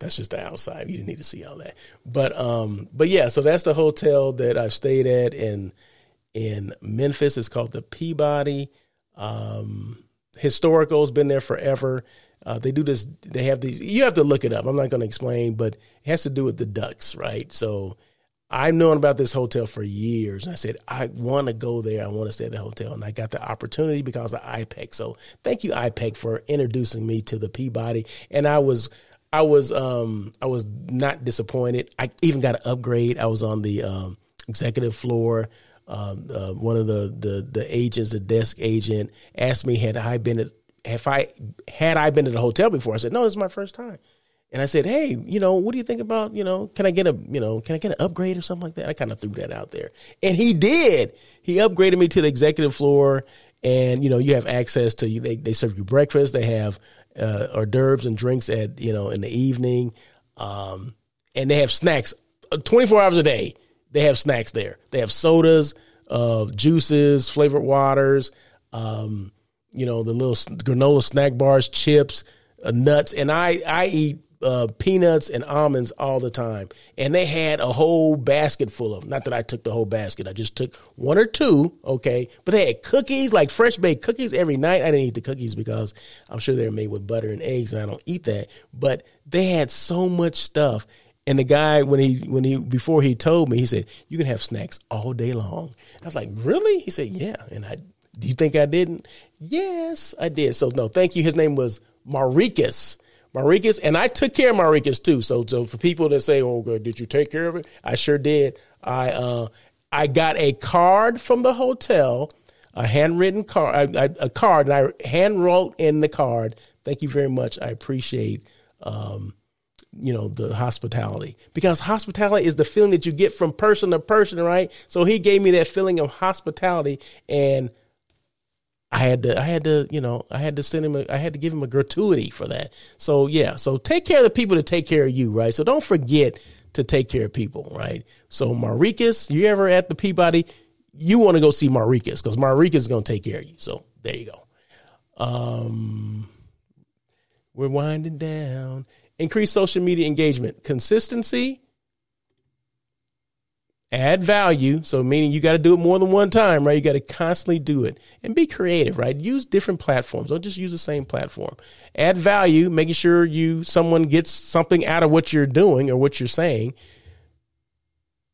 That's just the outside. You didn't need to see all that. But um, but yeah, so that's the hotel that I've stayed at in in Memphis. It's called the Peabody. Um, historical's been there forever. Uh, they do this. They have these. You have to look it up. I'm not going to explain, but it has to do with the ducks, right? So I've known about this hotel for years. I said, I want to go there. I want to stay at the hotel. And I got the opportunity because of IPEC. So thank you, IPEC, for introducing me to the Peabody. And I was I was um I was not disappointed. I even got an upgrade. I was on the um, executive floor. Um, uh, one of the, the the agents, the desk agent, asked me had I been at if I had I been at a hotel before. I said no, this is my first time. And I said, hey, you know, what do you think about you know, can I get a you know, can I get an upgrade or something like that? I kind of threw that out there, and he did. He upgraded me to the executive floor, and you know, you have access to they they serve you breakfast. They have uh, hors d'oeuvres and drinks at you know in the evening, um, and they have snacks uh, twenty four hours a day. They have snacks there. They have sodas, uh, juices, flavored waters, um, you know the little granola snack bars, chips, uh, nuts, and I I eat uh, peanuts and almonds all the time. And they had a whole basket full of them. Not that I took the whole basket. I just took one or two. Okay. But they had cookies, like fresh baked cookies every night. I didn't eat the cookies because I'm sure they're made with butter and eggs and I don't eat that. But they had so much stuff. And the guy, when he, when he, before he told me, he said, you can have snacks all day long. I was like, really? He said, yeah. And I, do you think I didn't? Yes, I did. So no, thank you. His name was Maricus. Maricus, and I took care of Maricus too. So, so for people that say, "Oh, good, did you take care of it?" I sure did. I uh, I got a card from the hotel, a handwritten card, a, a card, and I hand wrote in the card. Thank you very much. I appreciate. Um, you know the hospitality because hospitality is the feeling that you get from person to person right so he gave me that feeling of hospitality and I had to, I had to, you know, I had to send him, a, I had to give him a gratuity for that. So yeah, so take care of the people that take care of you, right? So don't forget to take care of people, right? So Maricus, you ever at the Peabody, you want to go see Maricus because Maricas is going to take care of you. So there you go. Um, we're winding down. Increase social media engagement, consistency, add value. So meaning you got to do it more than one time, right? You got to constantly do it and be creative, right? Use different platforms. Don't just use the same platform. Add value, making sure you someone gets something out of what you're doing or what you're saying.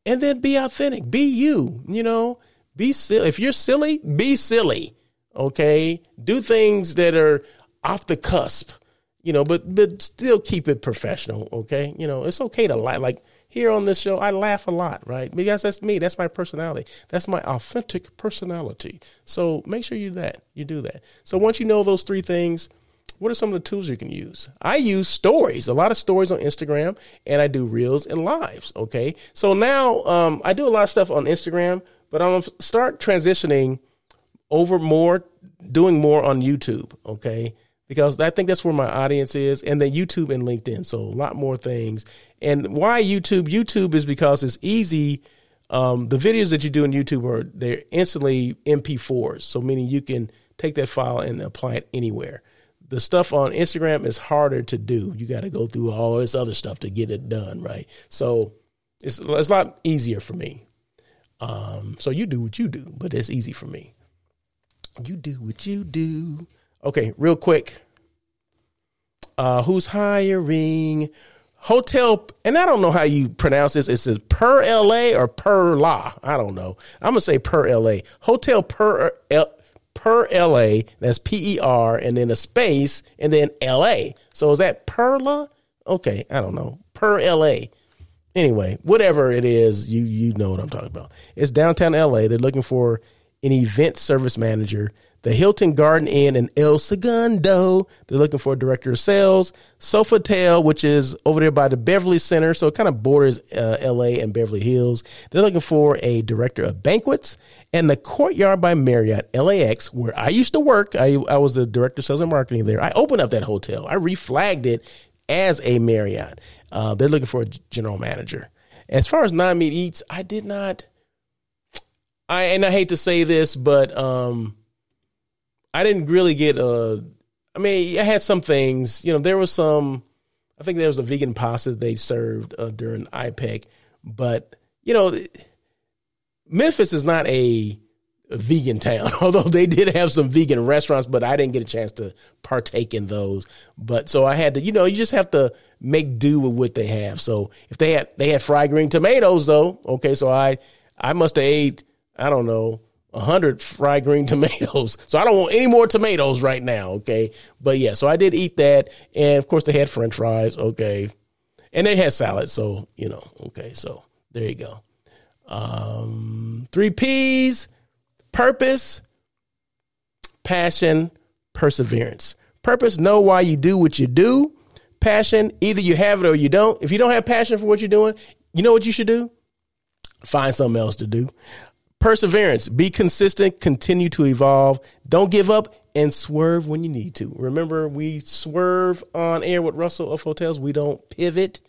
And then be authentic. Be you. You know, be silly. If you're silly, be silly. Okay? Do things that are off the cusp. You know, but but still keep it professional, okay? You know, it's okay to lie like here on this show, I laugh a lot, right? Because that's me. That's my personality. That's my authentic personality. So make sure you that. You do that. So once you know those three things, what are some of the tools you can use? I use stories, a lot of stories on Instagram, and I do reels and lives. Okay. So now um, I do a lot of stuff on Instagram, but I'm to start transitioning over more, doing more on YouTube. Okay because I think that's where my audience is, and then YouTube and LinkedIn. So a lot more things. And why YouTube? YouTube is because it's easy. Um, the videos that you do on YouTube are they're instantly MP4s, so meaning you can take that file and apply it anywhere. The stuff on Instagram is harder to do. You got to go through all this other stuff to get it done, right? So it's it's a lot easier for me. Um, so you do what you do, but it's easy for me. You do what you do. Okay, real quick. Uh, who's hiring? Hotel, and I don't know how you pronounce this. It says per LA or per la. I don't know. I'm gonna say per LA. Hotel per per LA. That's P E R, and then a space, and then LA. So is that Perla? Okay, I don't know. Per LA. Anyway, whatever it is, you you know what I'm talking about. It's downtown LA. They're looking for an event service manager the Hilton Garden Inn in El Segundo. They're looking for a director of sales. Sofitel, which is over there by the Beverly Center, so it kind of borders uh, LA and Beverly Hills. They're looking for a director of banquets. And the Courtyard by Marriott, LAX, where I used to work, I, I was the director of sales and marketing there. I opened up that hotel. I reflagged it as a Marriott. Uh, they're looking for a general manager. As far as non meat eats, I did not. I and I hate to say this, but um, I didn't really get a. I mean, I had some things. You know, there was some. I think there was a vegan pasta they served uh, during IPEC, but you know, Memphis is not a, a vegan town. (laughs) Although they did have some vegan restaurants, but I didn't get a chance to partake in those. But so I had to, you know, you just have to make do with what they have. So if they had they had fried green tomatoes though, okay, so I I must have ate I don't know 100 fried green (laughs) tomatoes. So I don't want any more tomatoes right now. Okay. But yeah, so I did eat that. And of course, they had french fries. Okay. And they had salad. So, you know, okay. So there you go. Um, three P's purpose, passion, perseverance. Purpose, know why you do what you do. Passion, either you have it or you don't. If you don't have passion for what you're doing, you know what you should do? Find something else to do. Perseverance, be consistent, continue to evolve, don't give up, and swerve when you need to. Remember, we swerve on air with Russell of Hotels. We don't pivot.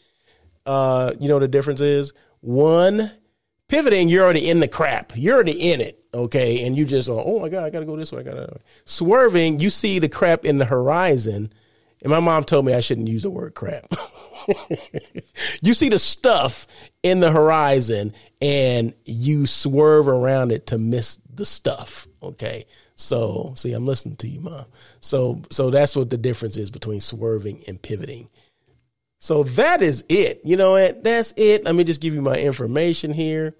Uh, you know the difference is one pivoting, you're already in the crap. You're already in it, okay? And you just, oh my God, I gotta go this way. I gotta swerving. You see the crap in the horizon, and my mom told me I shouldn't use the word crap. (laughs) you see the stuff in the horizon and you swerve around it to miss the stuff. Okay. So see, I'm listening to you, mom. So so that's what the difference is between swerving and pivoting. So that is it. You know what? That's it. Let me just give you my information here.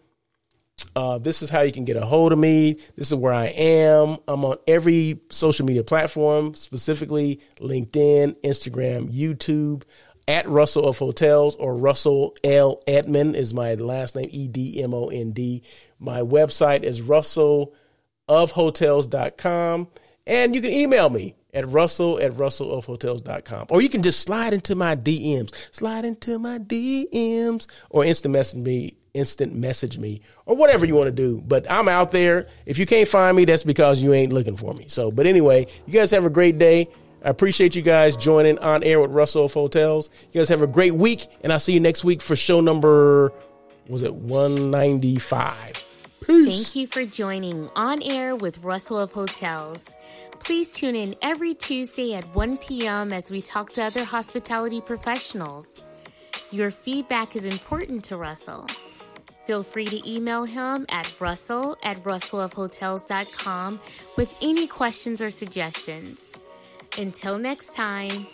Uh, this is how you can get a hold of me. This is where I am. I'm on every social media platform, specifically LinkedIn, Instagram, YouTube at Russell of Hotels or Russell L. Edmond is my last name, E D M O N D. My website is russellofhotels.com. And you can email me at russell at russellofhotels.com. Or you can just slide into my DMs. Slide into my DMs or instant message me, instant message me, or whatever you want to do. But I'm out there. If you can't find me, that's because you ain't looking for me. So, but anyway, you guys have a great day. I appreciate you guys joining on air with Russell of Hotels. You guys have a great week, and I'll see you next week for show number, was it 195? Peace. Thank you for joining On Air with Russell of Hotels. Please tune in every Tuesday at 1 p.m. as we talk to other hospitality professionals. Your feedback is important to Russell. Feel free to email him at russell at russellofhotels.com with any questions or suggestions. Until next time,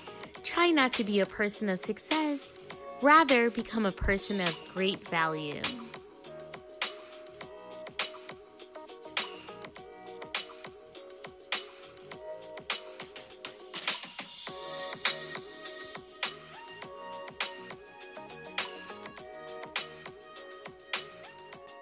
try not to be a person of success, rather, become a person of great value.